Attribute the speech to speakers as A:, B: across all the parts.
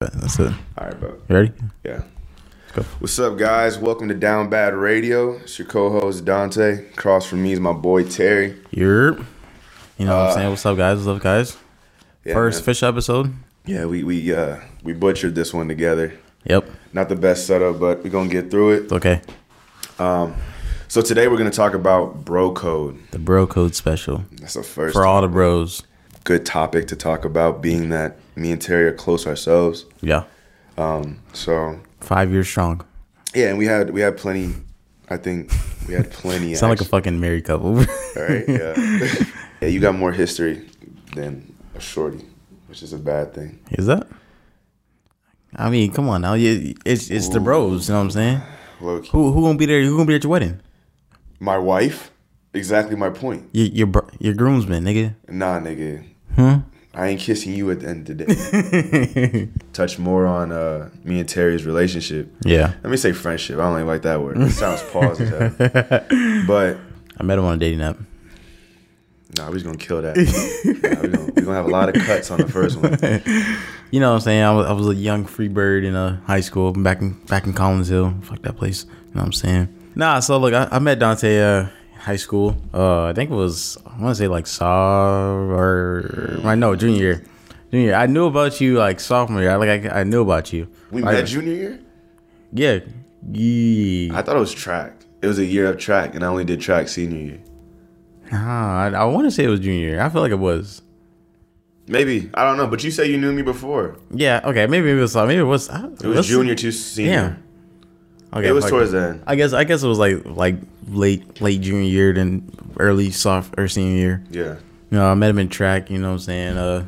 A: That's it.
B: All right, bro.
A: You ready?
B: Yeah.
A: Go.
B: What's up, guys? Welcome to Down Bad Radio. It's your co-host Dante. Across from me is my boy Terry.
A: You're. You know what
B: Uh,
A: I'm saying? What's up, guys? What's up, guys?
B: Yeah,
A: First
B: man.
A: fish episode.
B: Yeah, we we uh we butchered this one together.
A: Yep.
B: Not the best setup, but we're gonna get through it.
A: It's okay.
B: So today we're gonna talk about bro code.
A: The bro code special
B: That's the first
A: for all the bros.
B: good topic to talk about, being that me and Terry are close ourselves.
A: Yeah.
B: So
A: Five years strong.
B: yeah, and we had we had plenty. I think we had plenty.
A: Sound like a fucking married couple.
B: All right, yeah. yeah, you got more history than a shorty, which is a bad thing.
A: Is that? I mean, come on now. It's it's the bros. You know what I'm saying?
B: Low key.
A: Who who gonna be there? Who gonna be at your wedding?
B: My wife? Exactly my point.
A: Your your your groomsman, nigga.
B: Nah, nigga.
A: Hmm.
B: I ain't kissing you at the end of the day. Touch more on uh, me and Terry's relationship.
A: Yeah.
B: Let me say friendship. I don't even like that word. It sounds hell. But
A: I met him on a dating app.
B: nah, we're just gonna kill that. nah, we gonna, we gonna have a lot of cuts on the first one.
A: You know what I'm saying? I was, I was a young free bird in uh, high school, back in back in Collins Hill. Fuck that place. You know what I'm saying? Nah, so look, I, I met Dante uh high school. Uh I think it was I wanna say like saw or I know, junior year. Junior year. I knew about you like sophomore year. I like I, I knew about you.
B: We met junior year?
A: Yeah. Yeah.
B: I thought it was track. It was a year of track, and I only did track senior year.
A: Nah, I, I wanna say it was junior year. I feel like it was.
B: Maybe I don't know, but you say you knew me before.
A: Yeah, okay, maybe it was maybe it was
B: It was junior to senior.
A: Damn. Okay,
B: It was towards the end.
A: I guess I guess it was like like late late junior year then early soft or senior year.
B: Yeah.
A: You know, I met him in track. You know what I'm saying? Uh,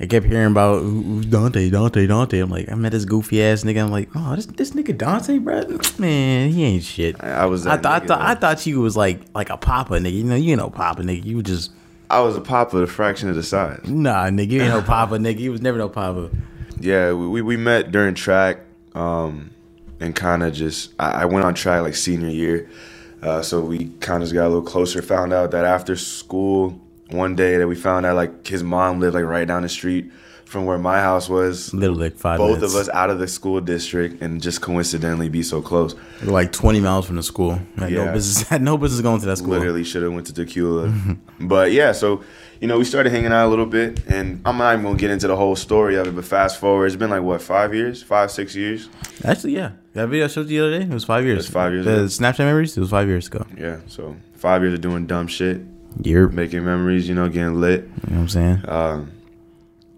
A: I kept hearing about "Who- Dante, Dante, Dante. I'm like, I met this goofy ass nigga. I'm like, oh, this this nigga Dante, bro. Man, he ain't shit.
B: I, I was.
A: I I thought I thought you was like like a papa nigga. You know, you ain't no papa nigga. You just
B: I was a papa, a fraction of the size.
A: nah nigga. You ain't no papa nigga. You was never no papa.
B: Yeah, we, we, we met during track, um, and kind of just I, I went on track like senior year, uh, so we kind of just got a little closer. Found out that after school, one day that we found out like his mom lived like right down the street from where my house was.
A: Literally like five
B: Both
A: minutes.
B: of us out of the school district, and just coincidentally be so close.
A: Like 20 miles from the school. Had no
B: Yeah.
A: business. Had no business going to that school.
B: Literally should have went to Dacula, but yeah. So you know we started hanging out a little bit, and I'm not even gonna get into the whole story of it. But fast forward, it's been like what five years, five six years.
A: Actually, yeah. That video I showed you the other day. It was five years.
B: It's five years
A: The
B: ago.
A: Snapchat memories. It was five years ago.
B: Yeah, so five years of doing dumb shit,
A: Year. You
B: making memories, you know, getting lit.
A: You know what I'm saying?
B: Um,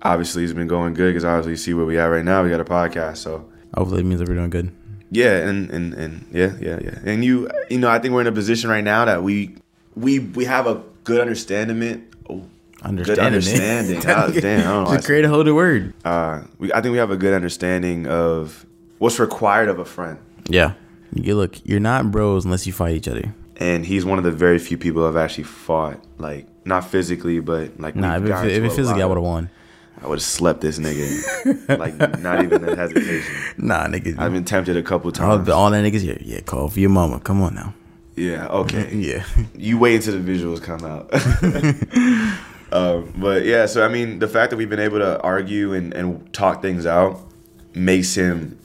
B: obviously, it's been going good because obviously, you see where we at right now. We got a podcast, so
A: Hopefully, it means that we're doing good.
B: yeah, and and and yeah, yeah, yeah. And you, you know, I think we're in a position right now that we we we have a good understanding.
A: Understanding.
B: Good understanding. Ah, damn, I don't know why I
A: Just create a whole new word.
B: uh, we, I think we have a good understanding of what's required of a friend.
A: Yeah. You look. You're not bros unless you fight each other.
B: And he's one of the very few people I've actually fought, like not physically, but like
A: Nah, if it, if it physically, I would have won.
B: I would have slept this nigga. like not even a hesitation.
A: Nah, nigga.
B: I've been tempted a couple times.
A: all that niggas. Yeah, yeah. Call for your mama. Come on now.
B: Yeah, okay.
A: Yeah.
B: You wait until the visuals come out. Um, but yeah, so I mean, the fact that we've been able to argue and, and talk things out makes him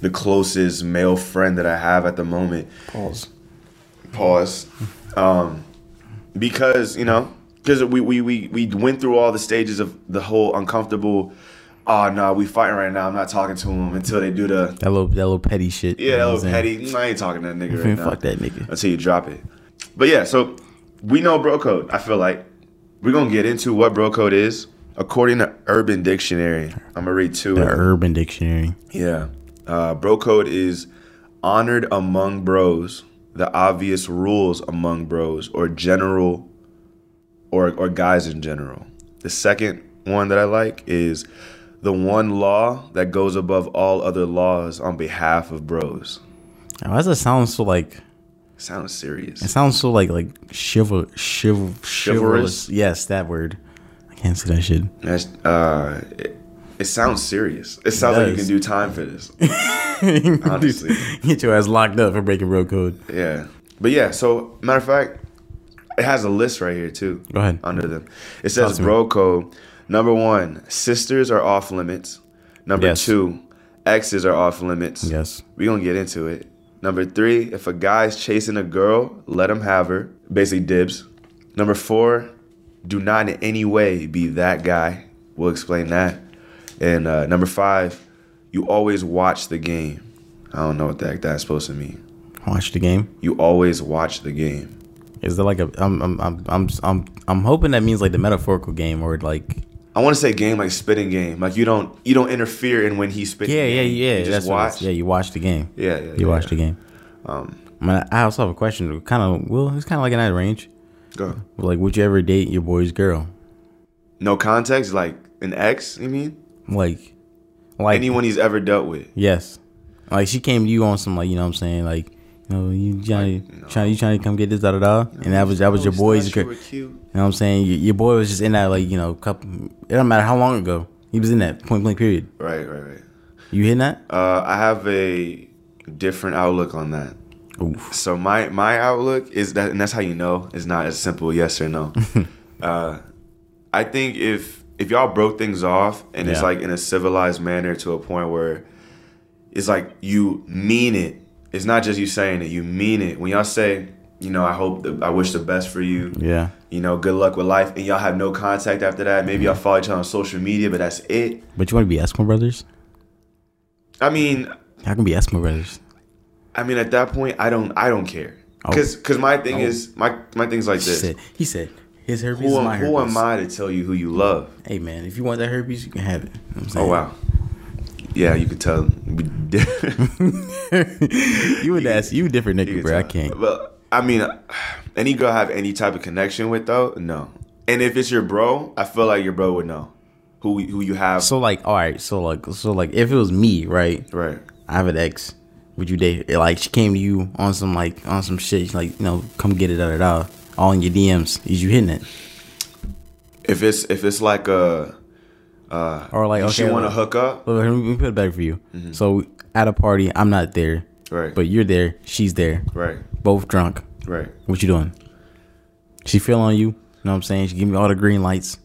B: the closest male friend that I have at the moment.
A: Pause.
B: Pause. Um, because you know, because we, we we we went through all the stages of the whole uncomfortable. Oh no, we fighting right now. I'm not talking to him until they do the
A: That little that little petty shit.
B: yeah, that little
A: saying?
B: petty. I ain't talking to that nigga right
A: Man,
B: now
A: fuck that nigga.
B: until you drop it. But yeah, so we know bro code. I feel like we're gonna get into what bro code is according to Urban Dictionary. I'm gonna read two.
A: The. Urban Dictionary.
B: Yeah. Uh, bro code is honored among bros, the obvious rules among bros, or general, or, or guys in general. The second one that I like is the one law that goes above all other laws on behalf of bros.
A: Now, Why does that sound so like?
B: Sounds serious.
A: It sounds so like like chival chiv
B: Chivalrous?
A: chivalrous. Yes, that word. I can't say that shit.
B: That's, uh, it, it sounds serious. It sounds like you can do time for this. Honestly.
A: Get your ass locked up for breaking bro code.
B: Yeah. But yeah, so matter of fact, it has a list right here too.
A: Go ahead.
B: Under them. It says bro code. Number one, sisters are off limits. Number
A: Yes.
B: two, exes are off limits.
A: Yes.
B: we're gonna get into it. Number three, if a guy's chasing a girl, let him have her. Basically, dibs. Number four, do not in any way be that guy. We'll explain that. And uh, number five, you always watch the game. I don't know what the heck that's supposed to mean.
A: Watch the game.
B: You always watch the game.
A: Is there like a? I'm I'm I'm I'm I'm, I'm hoping that means like the metaphorical game or like.
B: I want to say game like spitting game. Like you don't you don't interfere in when he's spitting.
A: Yeah, yeah, yeah.
B: You just
A: that's
B: watch.
A: yeah, you watch the game.
B: yeah, yeah.
A: You
B: yeah,
A: watch
B: yeah.
A: the game.
B: Um,
A: I, mean, I also have a question. Kind of. Well, it's kind of like in that range.
B: go.
A: Like, would you ever date your boy's girl?
B: No context, like an ex. You mean
A: Like, like
B: anyone he's ever dealt with?
A: Yes. Like she came to you on some like you know what I'm saying like know you trying
B: Like, no.
A: trying you trying to come get this da da da and that was that was your boy's
B: you
A: You know what I'm saying your, your boy was just in that like you know couple. It don't matter how long ago he was in that point blank period.
B: Right, right, right.
A: You hitting that?
B: Uh, I have a different outlook on that.
A: Oof.
B: So my my outlook is that, and that's how you know it's not as simple yes or no. uh, I think if if y'all broke things off and it's like in a civilized manner to a point where it's like you mean it. It's not just you saying it. You mean it. When y'all say, you know, I hope, the, I wish the best for you.
A: Yeah.
B: You know, good luck with life, and y'all have no contact after that. Maybe y'all follow each other on social media, but that's it.
A: But you want to be Eskimo brothers?
B: I mean,
A: How can be Eskimo brothers?
B: I mean, at that point, I don't, I don't care,
A: Oh.
B: because, because my thing
A: Oh.
B: is, my, my thing's like
A: He
B: this.
A: said. He said his herpes
B: Who,
A: is my herpes.
B: who am I to tell you who you love?
A: Hey man, if you want that herpes, you can have it. You know what I'm
B: Oh wow, yeah, you could tell.
A: you a nasty, you a different nigga,
B: You
A: bro. I can't.
B: tell. But I mean, any girl have any type of connection with though? No. And if it's your bro, I feel like your bro would know who who you have.
A: So like, all right, so like, so like, if it was me, right?
B: right.
A: I have an ex. Would you date? Like she came to you on some like on some shit, like you know, come get it, da da da. All in your DMs. Is you hitting it?
B: If it's if it's like a uh,
A: Or like,
B: she
A: okay,
B: want to hook up,
A: Look, let me put it back for you. So at a party, I'm not there,
B: right?
A: but you're there. She's there.
B: right,
A: Both drunk.
B: right.
A: What you doing? She feel on you. You know what I'm saying? She give me all the green lights.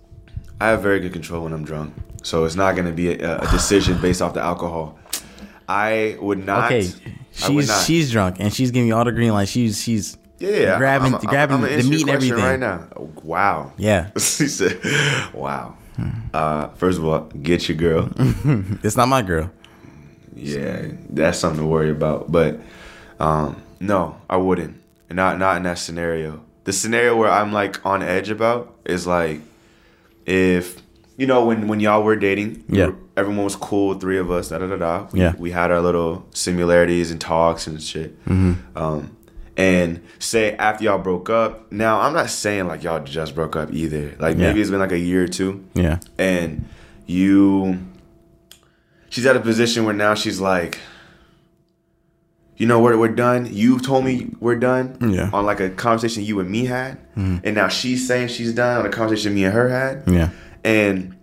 B: I have very good control when I'm drunk, so it's not going to be a, a decision based off the alcohol. I would not.
A: Okay, she's
B: not.
A: she's drunk and she's giving me all the green lights. She's she's
B: yeah,
A: grabbing
B: I'm- I'm-
A: grabbing
B: I'm
A: the meat and everything.
B: right now. Oh, wow.
A: Yeah,
B: he said, "Wow." Uh, first of all, get your girl.
A: it's not my girl.
B: yeah, that's something to worry about. But um, no, I wouldn't. Not not in that scenario. The scenario where I'm like on edge about is like if you know when when y'all were dating, we
A: Yeah.
B: were- everyone was cool, three of us, da da da da. We,
A: Yeah.
B: we had our little similarities and talks and shit. Um, and say after y'all broke up, now I'm not saying like y'all just broke up either. Like
A: Yeah.
B: maybe it's been like a year or two.
A: Yeah,
B: and you she's at a position where now she's like you know we're, we're done. You told me we're done
A: Yeah.
B: on like a conversation you and me had. Mm-hmm. And now she's saying she's done on a conversation me and her had.
A: Yeah,
B: and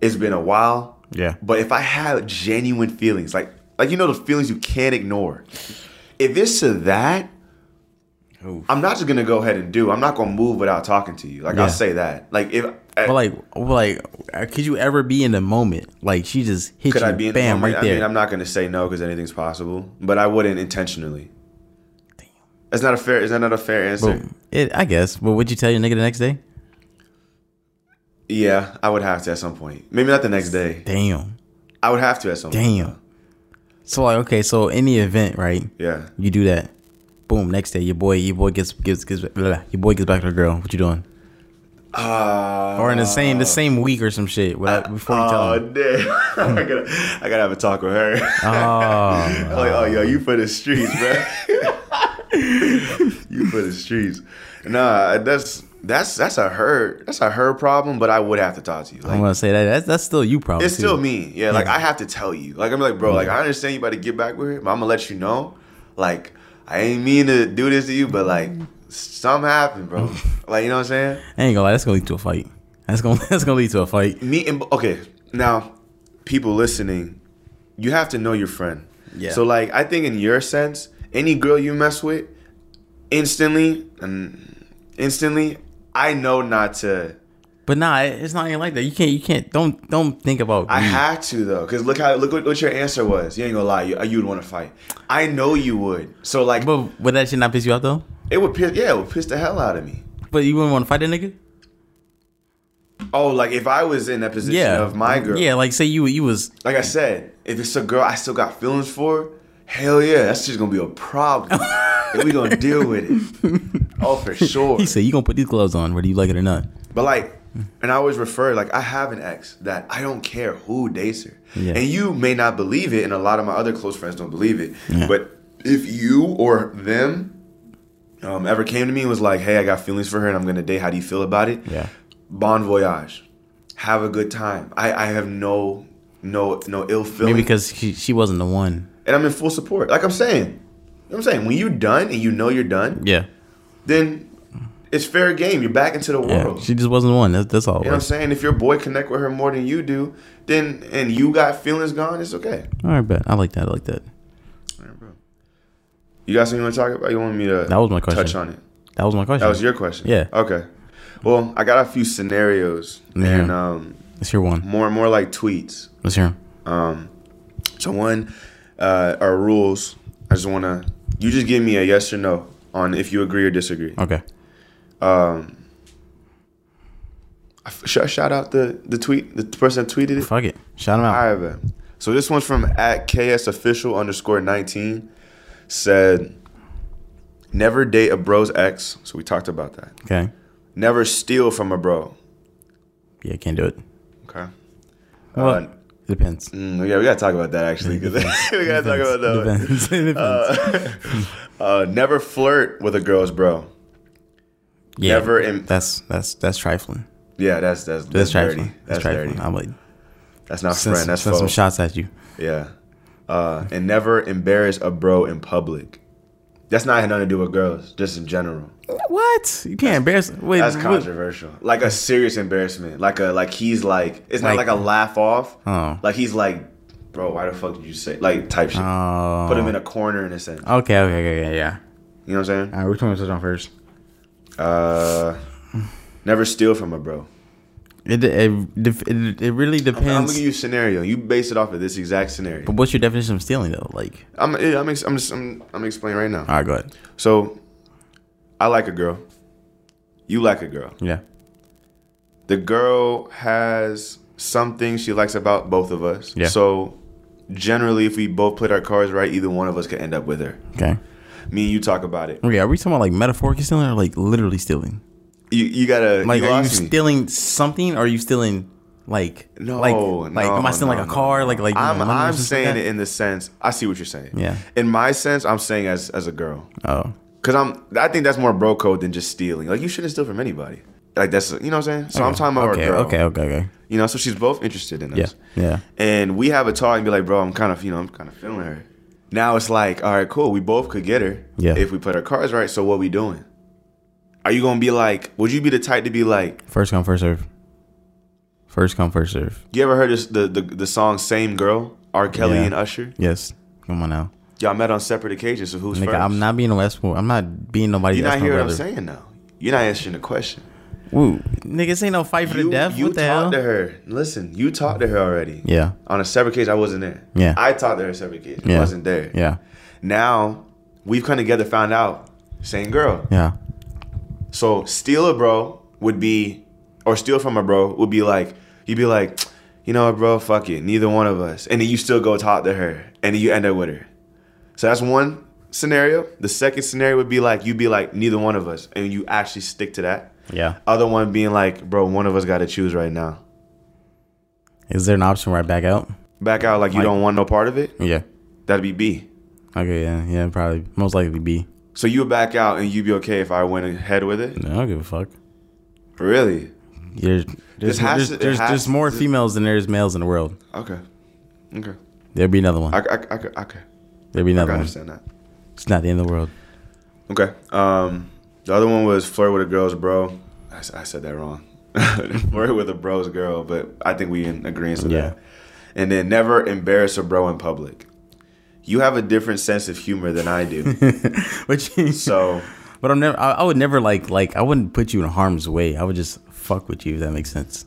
B: it's been a while.
A: Yeah.
B: but if i have genuine feelings like like you know the feelings you can't ignore. If it's to that
A: Oof.
B: i'm not just gonna go ahead and do i'm not gonna move without talking to you like
A: Yeah.
B: i'll say that like if
A: But like, but like, uh, could you ever be in the moment? Like she just hit
B: Could
A: you,
B: I be in
A: bam,
B: the moment?
A: right there.
B: I mean, I'm not to say no because anything's possible, but I wouldn't intentionally.
A: Damn.
B: That's not a fair. Is that not a fair answer?
A: But it, I guess. But would you tell your nigga the next day?
B: Yeah, I would have to at some point. Maybe not the next day.
A: Damn,
B: I would have to at some point.
A: damn. So like, okay, so in the event, right?
B: Yeah.
A: You do that. Boom. Next day, your boy, your boy gets gets gets blah, your boy gets back to the girl. What you doing?
B: Uh,
A: Or in the same the same week or some shit. Without, before you tell
B: Oh
A: him.
B: damn! I gotta, I gotta have a talk with her.
A: Oh.
B: like, oh yo, you for the streets, bro. you for the streets. Nah, that's that's that's a her that's a her problem. But I would have to talk to you. Like,
A: I'm gonna say that that's that's still you problem.
B: It's
A: too.
B: still me. Yeah, like I have to tell you. Like I'm like, bro, like I understand you about to get back with her, but I'm gonna let you know. Like, I ain't mean to do this to you, but like mm. something happened, bro. like, you know what I'm saying?
A: I ain't gonna lie, that's gonna lead to a fight. That's gonna that's gonna lead to a fight.
B: Me and okay, now people listening, you have to know your friend.
A: Yeah.
B: So like I think in your sense, any girl you mess with, instantly and instantly, I know not to
A: But nah, it's not even like that. You can't. You can't. Don't don't think about.
B: I had to though, cause look how look what, what your answer was. You ain't gonna lie, you you would want to fight. I know you would. So like,
A: But would that shit not piss you off though?
B: it would piss. Yeah, it would piss the hell out of me.
A: But you wouldn't want to fight that nigga?
B: Oh, like if I was in that position
A: Yeah.
B: of my girl.
A: Yeah, like say you you was
B: Like I said, if it's a girl I still got feelings for, hell yeah, that's just gonna be a problem. and we gonna deal with it. Oh, for sure.
A: he said you gonna put these gloves on whether you like it or not.
B: But like, and I always refer like I have an ex that I don't care who dates her,
A: Yeah.
B: and you may not believe it, and a lot of my other close friends don't believe it.
A: Yeah.
B: But if you or them um, ever came to me and was like, "Hey, I got feelings for her, and I'm gonna date. How do you feel about it?"
A: Yeah.
B: Bon voyage. Have a good time. I, I have no no no ill feeling.
A: Maybe because she, she wasn't the one.
B: and I'm in full support. Like I'm saying, you know what I'm saying when you're done and you know you're done,
A: Yeah.
B: then it's fair game. You're back into the world. Yeah.
A: She just wasn't the one. That's, that's all.
B: You know what I'm saying? If your boy connect with her more than you do, then and you got feelings gone, it's okay.
A: All right, bet. I like that. I like that.
B: All right, bro. You got something you want to talk about? You want me to
A: That was my question.
B: touch on it?
A: That was my question.
B: That was your question.
A: Yeah.
B: Okay. Well, I got a few scenarios
A: Yeah.
B: and um,
A: Let's hear one.
B: more and more like tweets.
A: Let's hear 'em.
B: Um, so one uh, are rules. I just want to you just give me a yes or no on if you agree or disagree.
A: Okay.
B: Um, should I shout out the the tweet the person that tweeted it.
A: Fuck it. Shout him out.
B: All right, man. So this one's from at KS official underscore nineteen said, "Never date a bro's ex." So we talked about that.
A: Okay.
B: Never steal from a bro.
A: Yeah, can't do it.
B: Okay.
A: Well,
B: Uh,
A: it depends.
B: mm, yeah, we gotta talk about that actually. we gotta talk about that.
A: Depends. It depends.
B: Uh, never flirt with a girl's bro.
A: Yeah,
B: never in-
A: That's that's that's trifling.
B: Yeah, that's that's
A: That's,
B: that's,
A: trifling.
B: dirty.
A: That's,
B: That's,
A: trifling.
B: dirty.
A: I'm like,
B: That's not
A: send,
B: friend. That's
A: send some shots at you.
B: Yeah. Uh, and never embarrass a bro in public. That's not nothing to do with girls, just in general.
A: What? You can't embarrass. Wait,
B: That's
A: what-
B: controversial. Like a serious embarrassment. Like a like he's like it's not
A: Like-
B: a laugh off.
A: Oh.
B: Like he's like, bro, why the fuck did you say like type shit?
A: Oh.
B: Put him in a corner in a sense.
A: Okay, okay, okay, okay, yeah.
B: You know what I'm saying?
A: All right, which one was on first?
B: Uh, never steal from a bro.
A: It it, it, it really
B: I'm, I'm gonna
A: depends.
B: give you a scenario. You base it off of this exact scenario.
A: but what's your definition of stealing though? Like,
B: I'm I'm ex- I'm just I'm, I'm explaining right now.
A: all right, go ahead.
B: So, I like a girl. You like a girl.
A: Yeah.
B: The girl has something she likes about both of us.
A: Yeah.
B: So, generally, if we both played our cards right, either one of us could end up with her.
A: Okay.
B: Me and you talk about it.
A: Okay, are we talking about like metaphorically stealing or like literally stealing?
B: You you gotta
A: Like,
B: you
A: are you
B: me.
A: stealing something? or Are you stealing like
B: No,
A: like
B: no,
A: like am I stealing
B: no,
A: like a car?
B: no.
A: Like like
B: I'm
A: or
B: I'm saying
A: like
B: it in the sense I see what you're saying.
A: Yeah.
B: In my sense, I'm saying as as a girl.
A: Oh.
B: Cause I'm, I think that's more bro code than just stealing. Like you shouldn't steal from anybody. Like that's, you know what I'm saying. So I'm talking about
A: okay,
B: girl.
A: okay, okay, okay.
B: You know, so she's both interested in
A: Yeah,
B: us.
A: yeah.
B: And we have a talk and be like, bro, I'm kind of, you know, I'm kind of feeling her. Now it's like, all right, cool. We both could get her.
A: Yeah.
B: If we put our cards right. So what we doing? Are you gonna be like? Would you be the type to be like?
A: First come, first serve. First come, first serve.
B: You ever heard this, the the the song "Same Girl"? R. Kelly
A: Yeah.
B: and Usher.
A: Yes. Come on now.
B: Y'all met on separate occasions. So who's
A: Nigga,
B: first?
A: I'm not being no Eskimo. I'm not being nobody's
B: You're not hearing what I'm saying now. You're not answering the question.
A: Woo. Niggas ain't no fight for
B: You,
A: the death.
B: you
A: what the
B: talked
A: hell?
B: to her. Listen, you talked to her already.
A: Yeah.
B: On a separate case, I wasn't there.
A: Yeah.
B: I talked to her separate case.
A: Yeah.
B: I wasn't there.
A: Yeah.
B: Now we've come together, found out same girl.
A: Yeah.
B: So steal a bro would be, or steal from a bro would be like, you'd be like, you know what, bro, fuck it, neither one of us, and then you still go talk to her, and then you end up with her. So that's one scenario. The second scenario would be like, you'd be like, neither one of us, and you actually stick to that.
A: Yeah.
B: Other one being like, bro, one of us got to choose right now.
A: Is there an option where I back out?
B: Back out like you
A: Like-
B: don't want no part of it.
A: Yeah.
B: That'd be B.
A: Okay, yeah, yeah, probably. Most likely B.
B: So you would back out and you'd be okay if I went ahead with it.
A: No, I don't give a fuck.
B: Really?
A: There's there's there's,
B: to-
A: there's, there's more
B: to-
A: females than there's males in the world.
B: Okay. Okay.
A: There'd be another one.
B: I, I, I, okay.
A: There'd be another
B: can
A: one.
B: understand that.
A: It's not the end of the world.
B: Okay. Um, the other one was flirt with a girl's bro. I said that wrong. flirt with a bro's girl, but I think we in agreement
A: Yeah.
B: that. And then never embarrass a bro in public. You have a different sense of humor than I do.
A: Which
B: so
A: but I'm never. I, I would never like like I wouldn't put you in harm's way. I would just fuck with you. If that makes sense.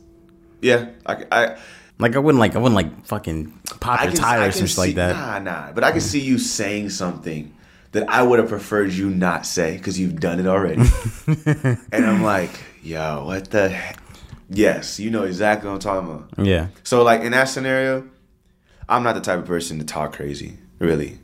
B: Yeah, I, I,
A: Like I wouldn't like I wouldn't like fucking pop your
B: can,
A: tire or some
B: can
A: shit like that.
B: Nah, nah. But I can see you saying something that I would have preferred you not say because you've done it already. and I'm like, yo, what the heck? Yes, you know exactly what I'm talking about.
A: Yeah.
B: So like in that scenario, I'm not the type of person to talk crazy. Really,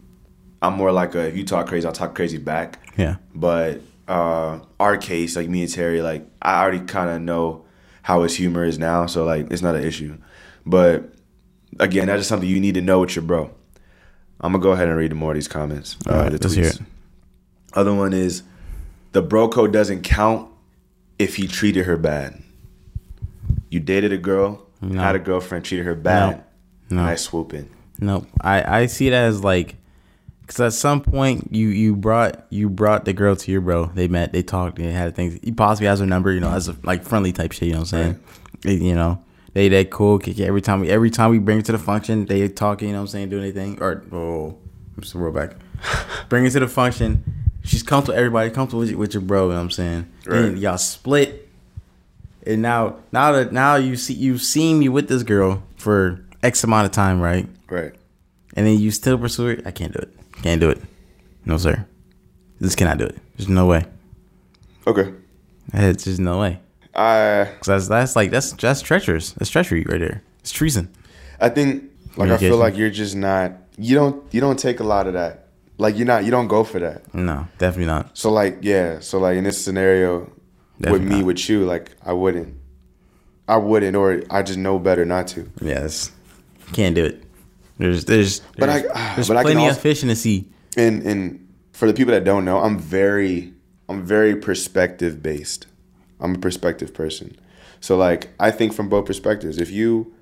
B: I'm more like a if you talk crazy, I'll talk crazy back.
A: Yeah.
B: But uh, our case, like me and Terry, like I already kind of know how his humor is now, so like it's not an issue. But again, that's just something you need to know with your bro. I'm gonna go ahead and read more of these comments. Uh,
A: All right,
B: the
A: let's hear it.
B: Other one is the bro code doesn't count if he treated her bad. You dated a girl,
A: No.
B: had a girlfriend, treated her bad.
A: No.
B: Nice swooping.
A: No, I I see it as like, because at some point you you brought you brought the girl to your bro. They met, they talked, they had things. He possibly has her number, you know, as a like friendly type shit. You know what I'm saying? They- you know, they they cool. kick it. Every time we every time we bring it to the function, they talking. You know what I'm saying? Do anything or oh, I'm just roll back. bring it to the function. She's comfortable. Everybody comfortable with, you, with your bro. You know what I'm saying?
B: Right.
A: Then y'all split. And now, now that now you see you've seen me with this girl for X amount of time, right?
B: Right.
A: and then you still pursue it, I can't do it. Can't do it. No, sir. This cannot do it. There's no way.
B: Okay.
A: It's just no way.
B: I
A: that's that's like that's that's treacherous. That's treachery right there. It's treason.
B: I think like I feel like you're just not you don't you don't take a lot of that. Like you're not you don't go for that.
A: No, definitely not.
B: So like yeah, so like in this scenario
A: Definitely
B: with me
A: not.
B: with you, like I wouldn't. I wouldn't or I just know better not to.
A: Yes, can't do it. There's there's
B: But I-
A: there's, ah, there's
B: but I can
A: plenty
B: also-
A: of fish in the sea.
B: And and for the people that don't know, I'm very I'm very perspective based. I'm a perspective person. So like I think from both perspectives. If you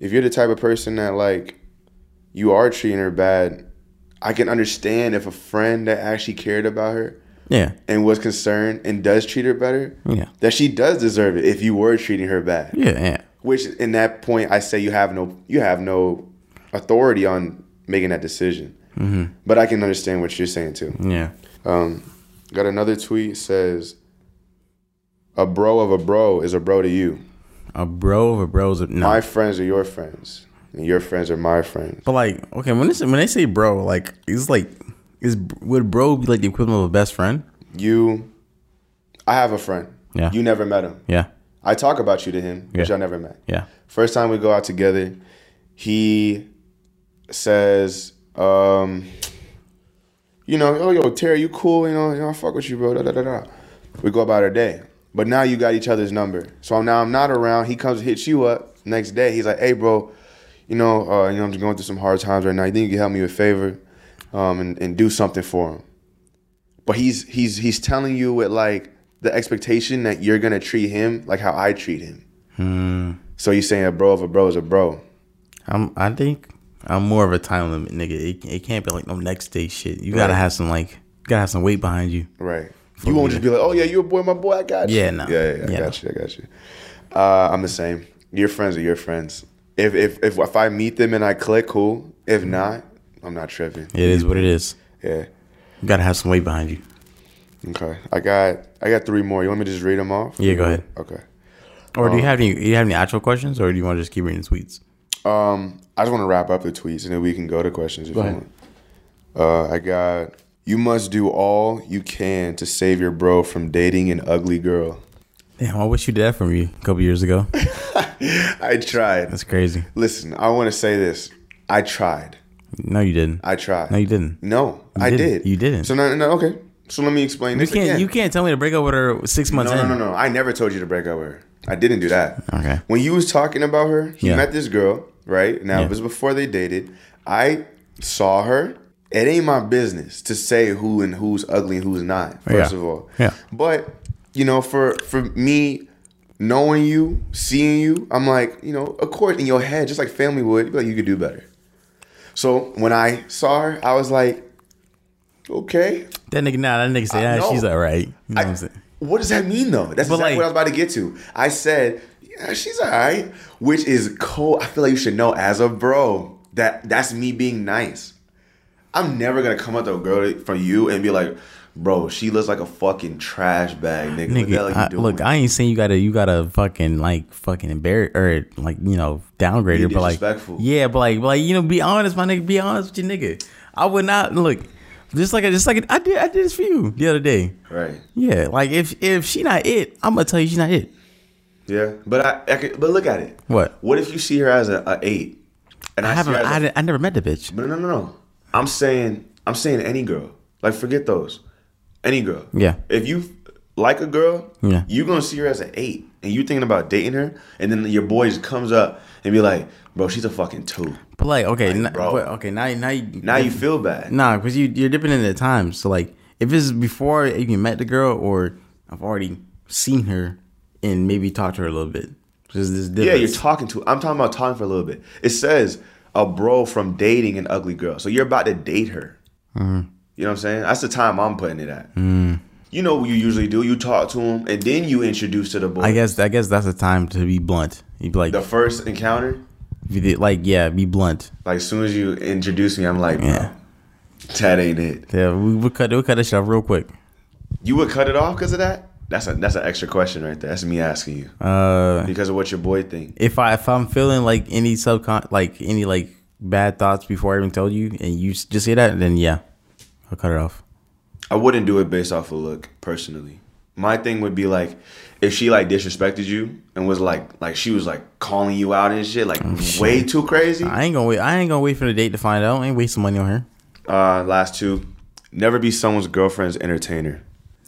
B: if you're the type of person that like you are treating her bad, I can understand if a friend that actually cared about her
A: Yeah,
B: and was concerned and does treat her better,
A: yeah,
B: that she does deserve it if you were treating her bad.
A: yeah, yeah.
B: Which in that point I say you have no you have no authority on making that decision.
A: Mm-hmm.
B: But I can understand what you're saying too.
A: Yeah.
B: Um, got another tweet says, "A bro of a bro is a bro to you.
A: A bro of a bro's a, no.
B: My friends are your friends, and your friends are my friends."
A: but like, okay, when they, when they say bro, like, it's like, is would bro be like the equivalent of a best friend?
B: You, I have a friend.
A: Yeah.
B: You never met him.
A: Yeah,
B: I talk about you to him,
A: Yeah.
B: y'all never met.
A: yeah,
B: First time we go out together, he says, um, you know, oh yo, Terry, you cool, you know, you know, I fuck with you, bro. Da, da, da, da. We go about our day. But now you got each other's number. So now I'm not around. He comes hits you up next day. He's like, hey bro, you know, uh, you know, I'm just going through some hard times right now. You think you can help me with a favor? Um, and, and do something for him. But he's he's he's telling you with like the expectation that you're gonna treat him like how I treat him.
A: Hmm.
B: So you're saying a bro of a bro is a bro.
A: I'm. I think I'm more of a time limit nigga. It, it can't be like no next day shit. You gotta
B: Right.
A: have some like, you gotta have some weight behind you.
B: Right. You won't just be like, oh yeah, you a boy, my boy, I got you.
A: Yeah, no.
B: Yeah, yeah, I
A: Yeah,
B: got you, I got you. Uh, I'm the same. Your friends are your friends. If if if if I meet them and I click, cool. If not, I'm not tripping.
A: It is what it is.
B: Yeah.
A: You gotta have some weight behind you.
B: Okay. I got I got three more. You want me to just read them off?
A: Yeah, go ahead.
B: Okay.
A: Or do you have any? Do you have any actual questions, or do you want to just keep reading tweets?
B: Um, I just want to wrap up the tweets and then we can go to questions if
A: Go
B: you
A: ahead.
B: want. Uh, I got. You must do all you can to save your bro from dating an ugly girl.
A: Damn, I wish you did that for me a couple years ago.
B: I tried.
A: That's crazy.
B: Listen, I want to say this. I tried.
A: No, you didn't.
B: I tried.
A: No, you didn't.
B: No, I
A: didn't.
B: did.
A: You didn't.
B: So no, no, okay. So let me explain
A: You
B: this
A: can't.
B: again.
A: You can't tell me to break up with her six months
B: no, no,
A: in.
B: no, no. I never told you to break up with her. I didn't do that.
A: Okay.
B: When you was talking about her, you
A: Yeah.
B: met this girl, right? Now
A: Yeah.
B: it was before they dated. I saw her. It ain't my business to say who and who's ugly and who's not. First
A: Yeah.
B: of all,
A: Yeah.
B: But you know, for for me, knowing you, seeing you, I'm like, you know, of course, in your head, just like family would, you'd be like you could do better. So when I saw her, I was like, okay.
A: That nigga, nah, that nigga said, yeah,
B: know.
A: she's alright. You know what
B: I-
A: I'm saying?
B: what does that mean though? That's
A: But,
B: exactly
A: like-
B: what I was about to get to. I said, yeah, she's alright, which is cool. I feel like you should know as a bro that that's me being nice. I'm never gonna come up to a girl from you and be like, bro, she looks like a fucking trash bag, nigga. what the hell are
A: Nigga,
B: you
A: I,
B: doing?
A: look, I ain't saying you gotta you gotta fucking like fucking embarrass or like you know downgrade her, but like yeah, but like but like you know be honest, my nigga, be honest with your nigga. I would not look just like just like I did I did this for you the other day.
B: right.
A: Yeah, like if if she not it, I'm gonna tell you she's not it.
B: Yeah, but I, I could, but look at it.
A: What?
B: What if you see her as a, a eight? And
A: I
B: see
A: haven't
B: as a-
A: I, I never met the bitch.
B: No, no, no, no. I'm saying, I'm saying any girl. Like, forget those. Any girl.
A: Yeah.
B: If you like a girl,
A: Yeah.
B: you gonna see her as an eight, and you thinking about dating her, and then your boy just comes up and be like, "Bro, she's a fucking two.
A: But like okay, n-
B: bro.
A: but, okay now now you
B: Now you feel bad.
A: Nah, because you you're dipping in the time. So like, if it's before you even met the girl, or I've already seen her and maybe talked to her a little bit. This
B: Yeah, you're talking to. I'm talking about talking for a little bit. It says a bro from dating an ugly girl, so you're about to date her.
A: Mm-hmm.
B: You know what I'm saying? That's the time I'm putting it at.
A: Mm.
B: You know what you usually do? You talk to him, and then you introduce to the boy.
A: I guess I guess that's the time to be blunt. You be like,
B: the first encounter,
A: did, like yeah, be blunt.
B: like as soon as you introduce me, I'm like,
A: Yeah.
B: that ain't it.
A: Yeah, we we cut we cut this shit off real quick.
B: You would cut it off because of that? That's a that's an extra question right there. That's me asking you
A: Uh,
B: because of what your boy think.
A: if I if I'm feeling like any subcon like any like bad thoughts before I even told you, and you just say that, then yeah, I'll cut it off.
B: I wouldn't do it based off of look personally. My thing would be like if she like disrespected you and was like like she was like calling you out and shit like way too crazy.
A: I ain't gonna wait. I ain't gonna wait for the date to find out. I ain't wasting money on her.
B: Uh, last two, never be someone's girlfriend's entertainer.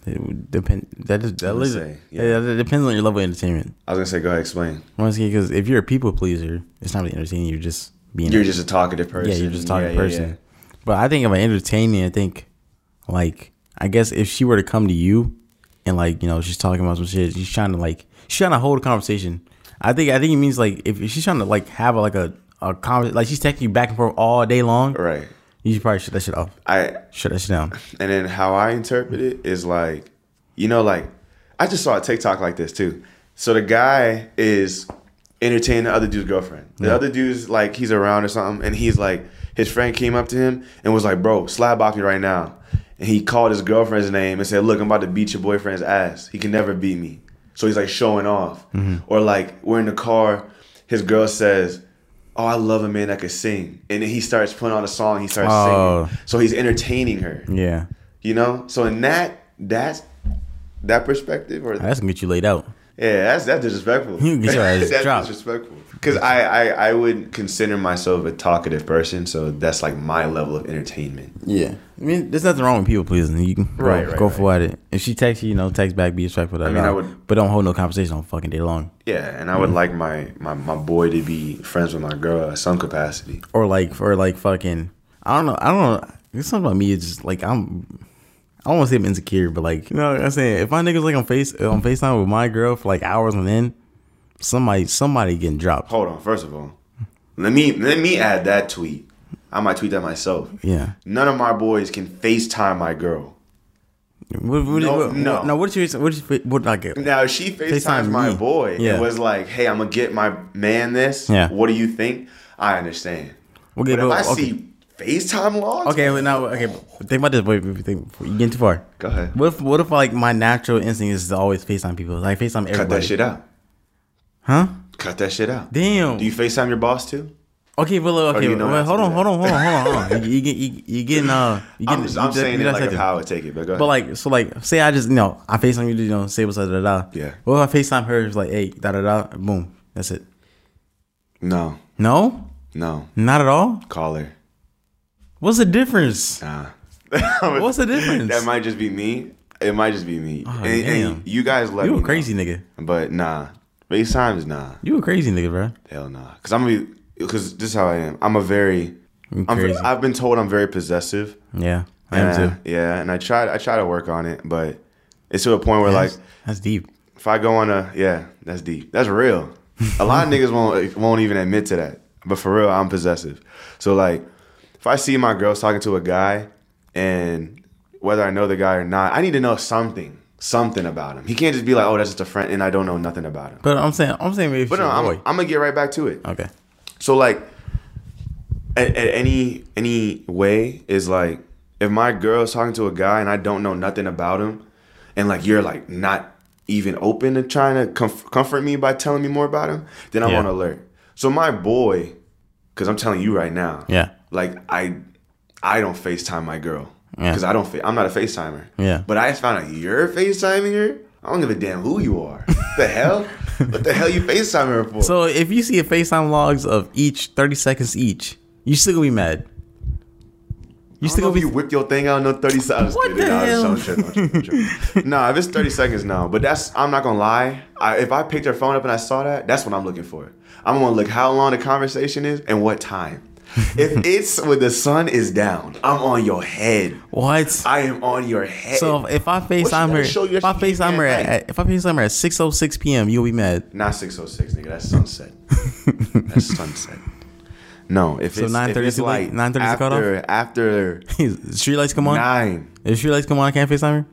A: It would depend. That is that,
B: gonna say,
A: yeah. that depends on your level of entertainment.
B: I was gonna say, go ahead, explain.
A: Because if you're a people pleaser, it's not really entertaining. You're just being.
B: You're just a talkative person.
A: yeah, you're just talking
B: Yeah, yeah,
A: person. But I think if I entertaining, I think like I guess if she were to come to you and like you know she's talking about some shit, she's trying to like she's trying to hold a conversation. I think I think it means like if she's trying to like have a, like a a conversation, like she's texting you back and forth all day long.
B: Right.
A: You should probably shut that shit off.
B: I
A: Shut that shit down.
B: And then how I interpret it is like, you know, like I just saw a TikTok like this too. So the guy is entertaining the other dude's girlfriend. The other dude's like he's around or something, and he's like his friend came up to him and was like, "Bro, slap box me right now." And he called his girlfriend's name and said, "Look, I'm about to beat your boyfriend's ass. He can never beat me." So he's like showing off. Mm-hmm. Or like we're in the car, his girl says. Oh, I love a man that can sing, and then he starts putting on a song. He starts
A: Oh.
B: singing, so he's entertaining her.
A: Yeah,
B: You know, so in that that's that perspective, or
A: that's gonna get you laid out.
B: Yeah, that's that's disrespectful.
A: You get your ass
B: that's
A: dropped.
B: disrespectful. Because I, I I would consider myself a talkative person, so that's like my level of entertainment.
A: Yeah, I mean, there's nothing wrong with people pleasing. You can go,
B: Right, right,
A: go
B: right.
A: for it. If she texts you, you know, text back, be respectful. Da,
B: I mean, I would-
A: but don't hold no conversation on fucking day long.
B: Yeah, and I
A: Mm-hmm.
B: would like my, my my boy to be friends with my girl at some capacity.
A: Or like, or like fucking, I don't know, I don't know. It's something about me. It's just like I'm. I don't want to say I'm insecure, but like you know, what I'm saying if my niggas like on face on Facetime with my girl for like hours on end, somebody somebody getting dropped.
B: Hold on, first of all, let me let me add that tweet. I might tweet that myself.
A: Yeah.
B: None of my boys can FaceTime my girl.
A: What, what,
B: No,
A: what,
B: no.
A: no. What you what you what like?
B: Uh, now she FaceTimes
A: FaceTime
B: my
A: me.
B: boy
A: Yeah.
B: and was like, "Hey, I'm gonna get my man this.
A: Yeah.
B: What do you think?" I understand.
A: Okay,
B: but if I
A: okay.
B: see FaceTime logs,
A: Okay, but now okay, but think about this. Wait, wait, think, you getting too far.
B: go ahead.
A: What if what if like my natural instinct is to always FaceTime people, like FaceTime everybody?
B: Cut that shit out.
A: Huh?
B: Cut that shit out.
A: Damn.
B: Do you FaceTime your boss too?
A: okay, but look, okay,
B: you know
A: wait, hold on, hold on, hold on, hold on, hold on. You, you get you, you getting uh, you getting.
B: I'm, just, I'm
A: just-
B: saying
A: you
B: it like how I would take it, but go ahead.
A: But like, so like, say I just you know I FaceTime you you know say what's up da da da.
B: Yeah.
A: What if I FaceTime her? It's like, hey, da da da, boom, that's it.
B: no,
A: No,
B: no,
A: not at all.
B: call her.
A: What's the difference?
B: Nah.
A: What's the difference?
B: That might just be me. It might just be me.
A: Oh,
B: and,
A: damn.
B: and you guys let
A: You a
B: know.
A: crazy nigga.
B: But nah, FaceTime is nah.
A: You a crazy nigga, bro.
B: Hell nah. Cause I'm gonna be. Cause this is how I am. I'm a very. I'm,
A: crazy.
B: I've been told I'm very possessive.
A: Yeah, I am too.
B: Yeah, and I try. I try to work on it, but it's to a point where like
A: That's, that's deep.
B: if I go on a yeah, that's deep. That's real. A lot of niggas won't won't even admit to that. But for real, I'm possessive. So like, if I see my girls talking to a guy, and whether I know the guy or not, I need to know something, something about him. He can't just be like, oh, that's just a friend, and I don't know nothing about him.
A: But I'm saying, I'm saying, if
B: But no, I'm. I'm gonna get right back to it.
A: okay.
B: So like, at, at any any way is like if my girl's talking to a guy and I don't know nothing about him, and like you're like not even open to trying to comf- comfort me by telling me more about him, then I'm
A: Yeah.
B: on alert. So my boy, because I'm telling you right now,
A: Yeah.
B: Like I I don't FaceTime my girl
A: Yeah.
B: because I don't. Fa- I'm not a FaceTimer.
A: Yeah.
B: But I found out you're FaceTiming her. I don't give a damn who you are. the hell? What the hell you FaceTiming her for?
A: So if you see a FaceTime logs of each 30 seconds each, you still gonna be mad. You still gonna be you
B: whip your thing out no 30 seconds.
A: What the hell?
B: nah, if it's 30 seconds, no. But that's I'm not gonna lie. I, if I picked her phone up and I saw that, that's what I'm looking for. I'm gonna look how long the conversation is and what time. if it's when the sun is down, I'm on your head.
A: what?
B: I am on your head.
A: So if I
B: What, she
A: FaceTime
B: gotta
A: her, if I FaceTime her
B: at
A: if I FaceTime her at 6:06 p.m., you'll be mad.
B: Not 606, nigga. That's sunset. That's sunset. No, if
A: So
B: it's,
A: 9:30
B: if it's like
A: 9:30 is the cutoff?
B: after, after
A: street lights come on.
B: nine,
A: If street lights come on, I can't FaceTime her.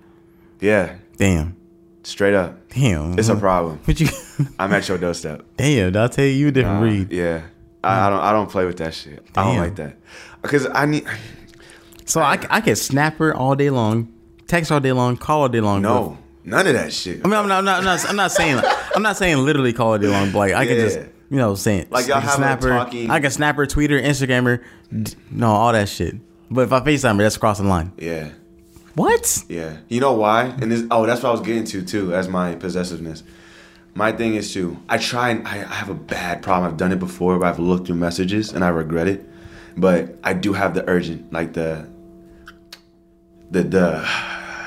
B: yeah,
A: Damn,
B: straight up,
A: damn.
B: it's a problem.
A: But you,
B: I'm at your doorstep.
A: damn. I'll tell you you a different
B: Uh,
A: breed?
B: yeah, I, I don't, I don't play with that shit. I don't like that because I need.
A: So I, I can snap her all day long, text all day long, call all day long.
B: No, none of that shit.
A: I mean, I'm not, I'm not, I'm not, I'm not saying, I'm not saying literally call all day long, but like I can just, you know, saying
B: Like, y'all
A: I snap her,
B: talking-
A: I can snap her, tweet her, Instagram her, d- no, all that shit. But if I FaceTime her, that's crossing the line.
B: yeah,
A: What?
B: yeah. You know why? And this, oh, that's what I was getting to too. As my possessiveness. My thing is too. I try and I, I have a bad problem. I've done it before, where I've looked through messages and I regret it. But I do have the urgent, like the, the the.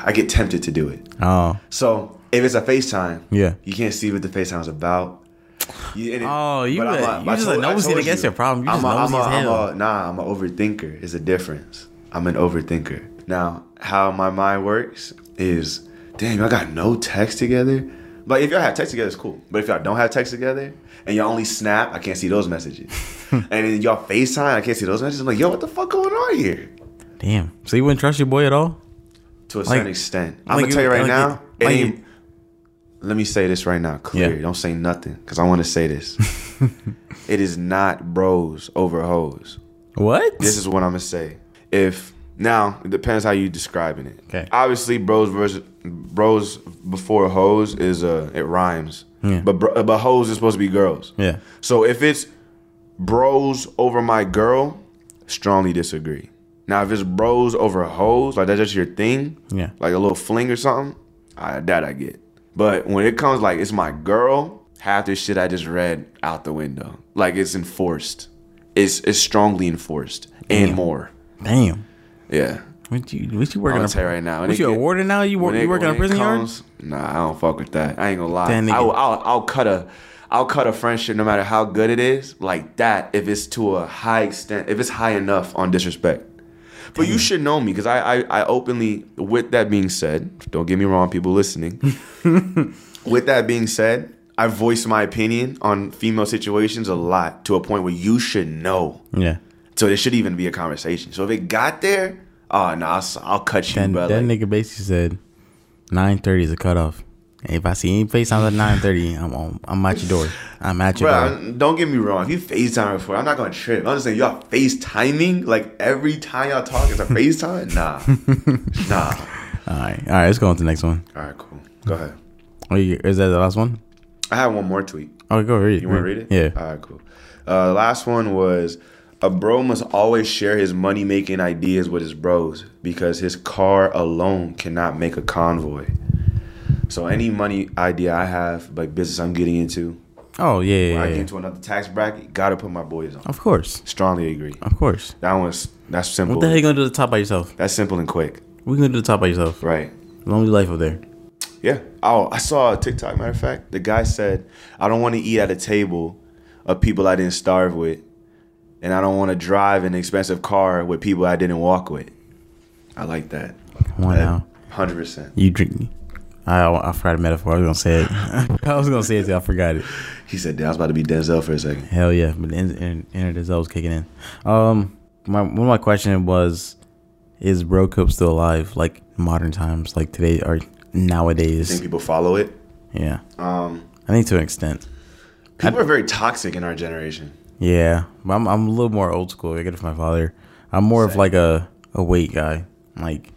B: I get tempted to do it.
A: Oh,
B: So if it's a FaceTime,
A: Yeah.
B: you can't see what the FaceTime is about. You, it-
A: Oh, you
B: but
A: a- you just a
B: told- I
A: nosy to guess
B: you,
A: your problem. You
B: I'm
A: just
B: a, I'm a, I'm a- nah, I'm an overthinker. It's a difference. I'm an overthinker. Now, how my mind works is, damn, y'all got no text together. But if y'all have text together, it's cool. But if y'all don't have text together and y'all only snap, I can't see those messages. and then y'all FaceTime, I can't see those messages. I'm like, yo, what the fuck going on here?
A: damn. So you wouldn't trust your boy at all?
B: To a
A: Like-
B: certain extent. I'm
A: like
B: gonna tell you right
A: like
B: now. it
A: like you-
B: ain't. Let me say this right now, clear.
A: Yeah.
B: Don't say nothing, cause I want to say this. it is not bros over hoes.
A: What?
B: This is what I'm gonna say. If now it depends how you describing it.
A: Okay.
B: Obviously, bros versus bros before hoes is uh it rhymes.
A: Yeah.
B: But bro, but hoes is supposed to be girls.
A: yeah.
B: So if it's bros over my girl, strongly disagree. Now if it's bros over hoes, like that's just your thing,
A: Yeah.
B: like a little fling or something, I, that I get. But when it comes like it's my girl, half this shit I just read out the window. Like it's enforced. It's it's strongly enforced and more.
A: Damn.
B: Yeah.
A: What you what you
B: I'm
A: working
B: gonna
A: on?
B: tell you right now.
A: What
B: it
A: you a warden now? You work
B: when
A: you
B: it-
A: working on prison
B: it
A: yard?
B: Nah, I don't fuck with that. I ain't gonna lie. I will, I'll, I'll cut a, I'll cut a friendship no matter how good it is. Like that, if it's to a high extent, if it's high enough on disrespect. But you should know me because I, I, I openly. With that being said, don't get me wrong, people listening. with that being said, I voice my opinion on female situations a lot to a point where you should know.
A: Yeah.
B: So there should even be a conversation. So if it got there, oh no, I'll, I'll cut you,
A: That,
B: bro.
A: that
B: Like,
A: nigga basically said nine thirty is a cutoff. If I see any FaceTime at nine thirty, I'm on, I'm at your door. I'm at your door.
B: Bro, don't get me wrong. If you FaceTime before, I'm not gonna trip. I'm just saying y'all FaceTiming like every time y'all talk is a FaceTime. Nah, nah.
A: All right, all right. Let's go on to the next one.
B: All right, cool. Go ahead.
A: Oh, is that the last one?
B: I have one more tweet.
A: Oh, go read it.
B: You want to read it?
A: Yeah.
B: All right, cool. Uh, the last one was a bro must always share his money making ideas with his bros because his car alone cannot make a convoy. So any money idea I have, like business I'm getting into,
A: Oh yeah,
B: when I get into another tax bracket, gotta put my boys on.
A: Of course,
B: Strongly agree.
A: of course.
B: That one's that's simple.
A: What the hell you gonna do the top by yourself?
B: That's simple and quick.
A: We gonna do the top by yourself.
B: Right.
A: Lonely life over there.
B: Yeah. Oh, I saw a TikTok. Matter of fact, the guy said, "I don't want to eat at a table of people I didn't starve with, and I don't want to drive an expensive car with people I didn't walk with." I like that. Hundred percent.
A: You drink. I I forgot a metaphor. I was gonna say it. I was gonna say it till I forgot it.
B: He said, "Damn, I was about to be Denzel for a second.
A: Hell yeah, but in, in, Inner Denzel was kicking in. Um, my one of my question was, is bro code still alive? Like modern times, like today or nowadays.
B: I think people follow it.
A: Yeah,
B: Um,
A: I think to an extent.
B: people are very toxic in our generation.
A: Yeah, I'm I'm a little more old school. I get it from my father. I'm more of like a a weight guy. Like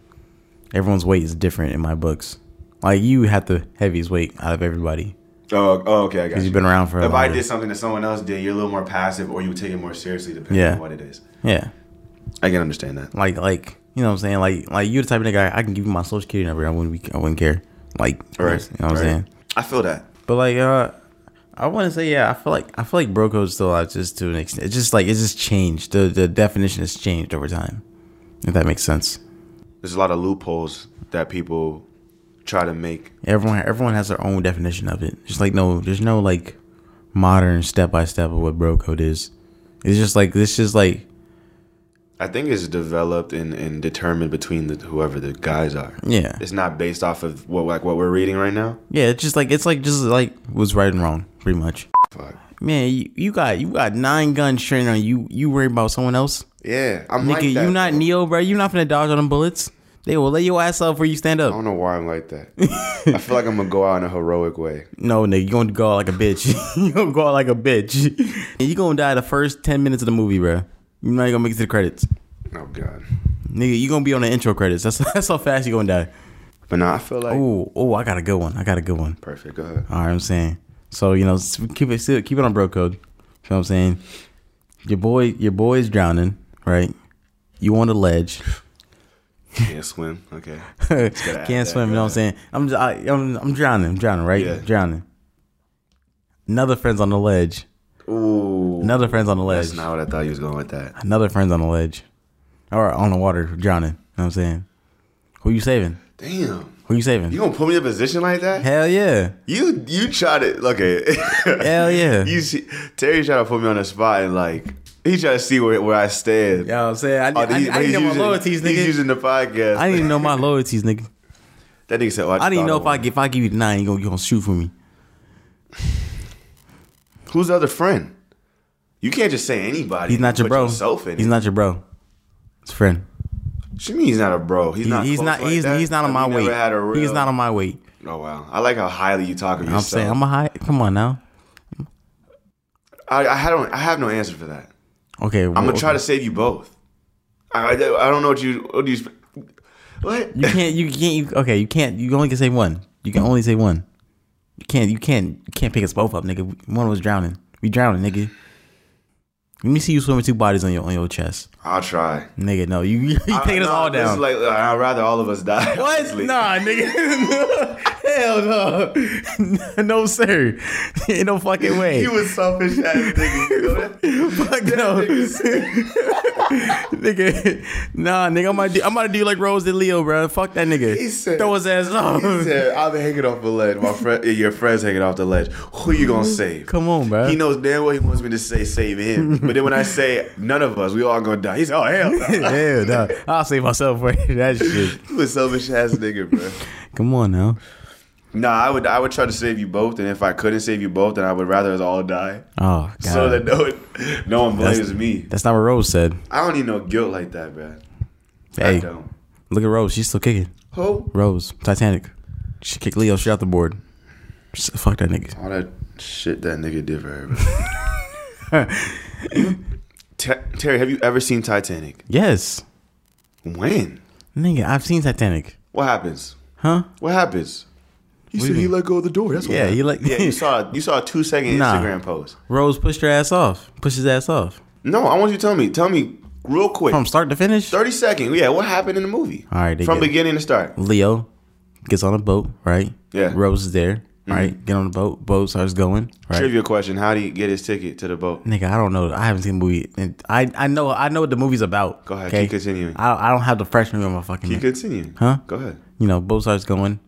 A: everyone's weight is different in my books. Like you have the heaviest weight out of everybody
B: Oh, oh okay, I got
A: because
B: you.
A: you've been around for.
B: If I did something that someone else did, you're a little more passive, or you would take it more seriously, depending
A: Yeah.
B: on what it is.
A: yeah,
B: I can understand that.
A: like like you know what I'm saying. Like like you're the type of nigga I, I can give you my social security number. I wouldn't be, I wouldn't care. Like
B: All right,
A: you know what I'm
B: right.
A: saying.
B: I feel that.
A: But like uh. I want to say yeah. I feel like I feel like bro code still out just to an extent. It's just like it's just changed. The the definition has changed over time. If that makes sense.
B: There's a lot of loopholes that people try to make.
A: Everyone everyone has their own definition of it. Just like no, there's no like modern step by step of what bro code is. It's just like this is like
B: I think it's developed and, and determined between the whoever the guys are.
A: yeah.
B: It's not based off of what like what we're reading right now.
A: Yeah, it's just like it's like just like what's right and wrong, pretty much.
B: Fuck.
A: Man, you, you got you got nine guns training on you. You worry about someone else,
B: Yeah, I'm
A: nigga.
B: like that.
A: you not
B: bro.
A: Neo, bro. You not finna dodge on them bullets. They will lay your ass up where you stand up.
B: I don't know why I'm like that. I feel like I'm gonna go out in a heroic way.
A: No, nigga, you gonna go out like a bitch. you gonna go out like a bitch. and you gonna die the first ten minutes of the movie, bro. You're not even gonna make it to the credits.
B: Oh god.
A: Nigga, you gonna be on the intro credits. That's that's how fast you gonna die.
B: But now I feel like
A: Oh, oh, I got a good one. I got a good one.
B: perfect. Go ahead.
A: All right, I'm saying. So you know, keep it still, keep it on bro code. You know what I'm saying? Your boy, your boy is drowning, right? You on the ledge,
B: Can't swim. Okay.
A: can't swim. You know what I'm saying? I'm, I, am I'm drowning. I'm drowning, right?
B: Yeah.
A: Drowning. Another friend's on the ledge.
B: Ooh.
A: Another friend's on the ledge.
B: That's not what I thought you was going with that.
A: Another friend's on the ledge, or on the water, drowning. You know what I'm saying? Who you saving?
B: Damn.
A: Who you saving?
B: You gonna put me in a position like that?
A: Hell yeah!
B: You you try to okay.
A: Hell yeah!
B: You see, Terry trying to put me on the spot and like he trying to see where, where I stand.
A: You know what I'm saying? I,
B: Oh,
A: I, I,
B: he-
A: I
B: he's
A: to know my
B: using-
A: loyalties,
B: He's using the podcast.
A: I to know my loyalties, nigga.
B: that nigga said, oh,
A: I didn't
B: thought
A: know if I if I give you the nine, you gonna you gonna shoot for me.
B: Who's the other friend? You can't just say anybody.
A: He's not your bro.
B: Yourself in
A: He's
B: it.
A: not your bro. It's a friend.
B: She mean he's not a bro? He's
A: He-
B: not.
A: he's not.
B: like
A: he's
B: that?
A: he's not on my weight.
B: Real,
A: He's not on my weight.
B: Oh wow, I like how highly you talk of yourself.
A: I'm saying I'm a high. Come on now.
B: I, I had I have no answer for that.
A: Okay,
B: I'm gonna try to save you both. I, I, I don't know what you what do you what
A: You can't. You can't. You, okay, you can't. You only can say one. You can only say one. You can't. You can't. You can't pick us both up, nigga. One was drowning. We drowning, nigga. Let me see you swim with two bodies on your on your chest,
B: I'll try.
A: nigga. No, you you taking us all down.
B: like I'd rather all of us die.
A: What?
B: honestly.
A: Nah, nigga. Hell no. no, sir. Ain't no fucking way.
B: You was selfish ass nigga. You know that?
A: Fuck no. nigga. Nah, nigga. I'm about, do, I'm about to do like Rose did Leo, bro. Fuck that nigga.
B: He said-
A: Throw his ass off.
B: He said, "I'm hanging off the ledge. My friend, your friend's hanging off the ledge. Who you gonna mm-hmm. save?"
A: Come on, bro.
B: He knows damn well he wants me to say save him. But then when I say none of us, we all gonna die. He's oh hell no.
A: Hell no. I'll save myself for that shit.
B: You a selfish ass nigga, bro.
A: Come on now.
B: Nah, I would I would try to save you both, and if I couldn't save you both, then I would rather us all die.
A: Oh, God.
B: So that no one, no one blames me.
A: That's not what Rose said.
B: I don't need no guilt like that, bro. I
A: Hey,
B: don't.
A: look at Rose. She's still kicking.
B: Who?
A: Rose, Titanic. She kicked Leo straight out the board. Just- Fuck that nigga.
B: All that shit that nigga did for her. Terry, have you ever seen Titanic?
A: Yes.
B: When?
A: Nigga, I've seen Titanic.
B: What happens?
A: Huh?
B: What happens? He
A: What do you
B: let go of the door. That's what
A: Yeah, he like
B: yeah, you saw you saw a two second
A: Nah.
B: Instagram post.
A: Rose pushed her ass off. Pushed his ass off.
B: No, I want you to tell me. Tell me real quick.
A: From start to finish.
B: Thirty seconds. Yeah, what happened in the movie?
A: All right, they
B: From
A: get-
B: beginning to start.
A: Leo gets on a boat, right?
B: Yeah. Mm-hmm.
A: Rose is there, right? Get on the boat. Boat starts going, right?
B: Trivia question: How do you get his ticket to the boat?
A: Nigga, I don't know. I haven't seen the movie. And I I know I know what the movie's about.
B: Go ahead,
A: Okay?
B: keep continuing.
A: I I don't have the freshman on my fucking.
B: Keep continuing.
A: Huh?
B: Go ahead.
A: You know, boat starts going.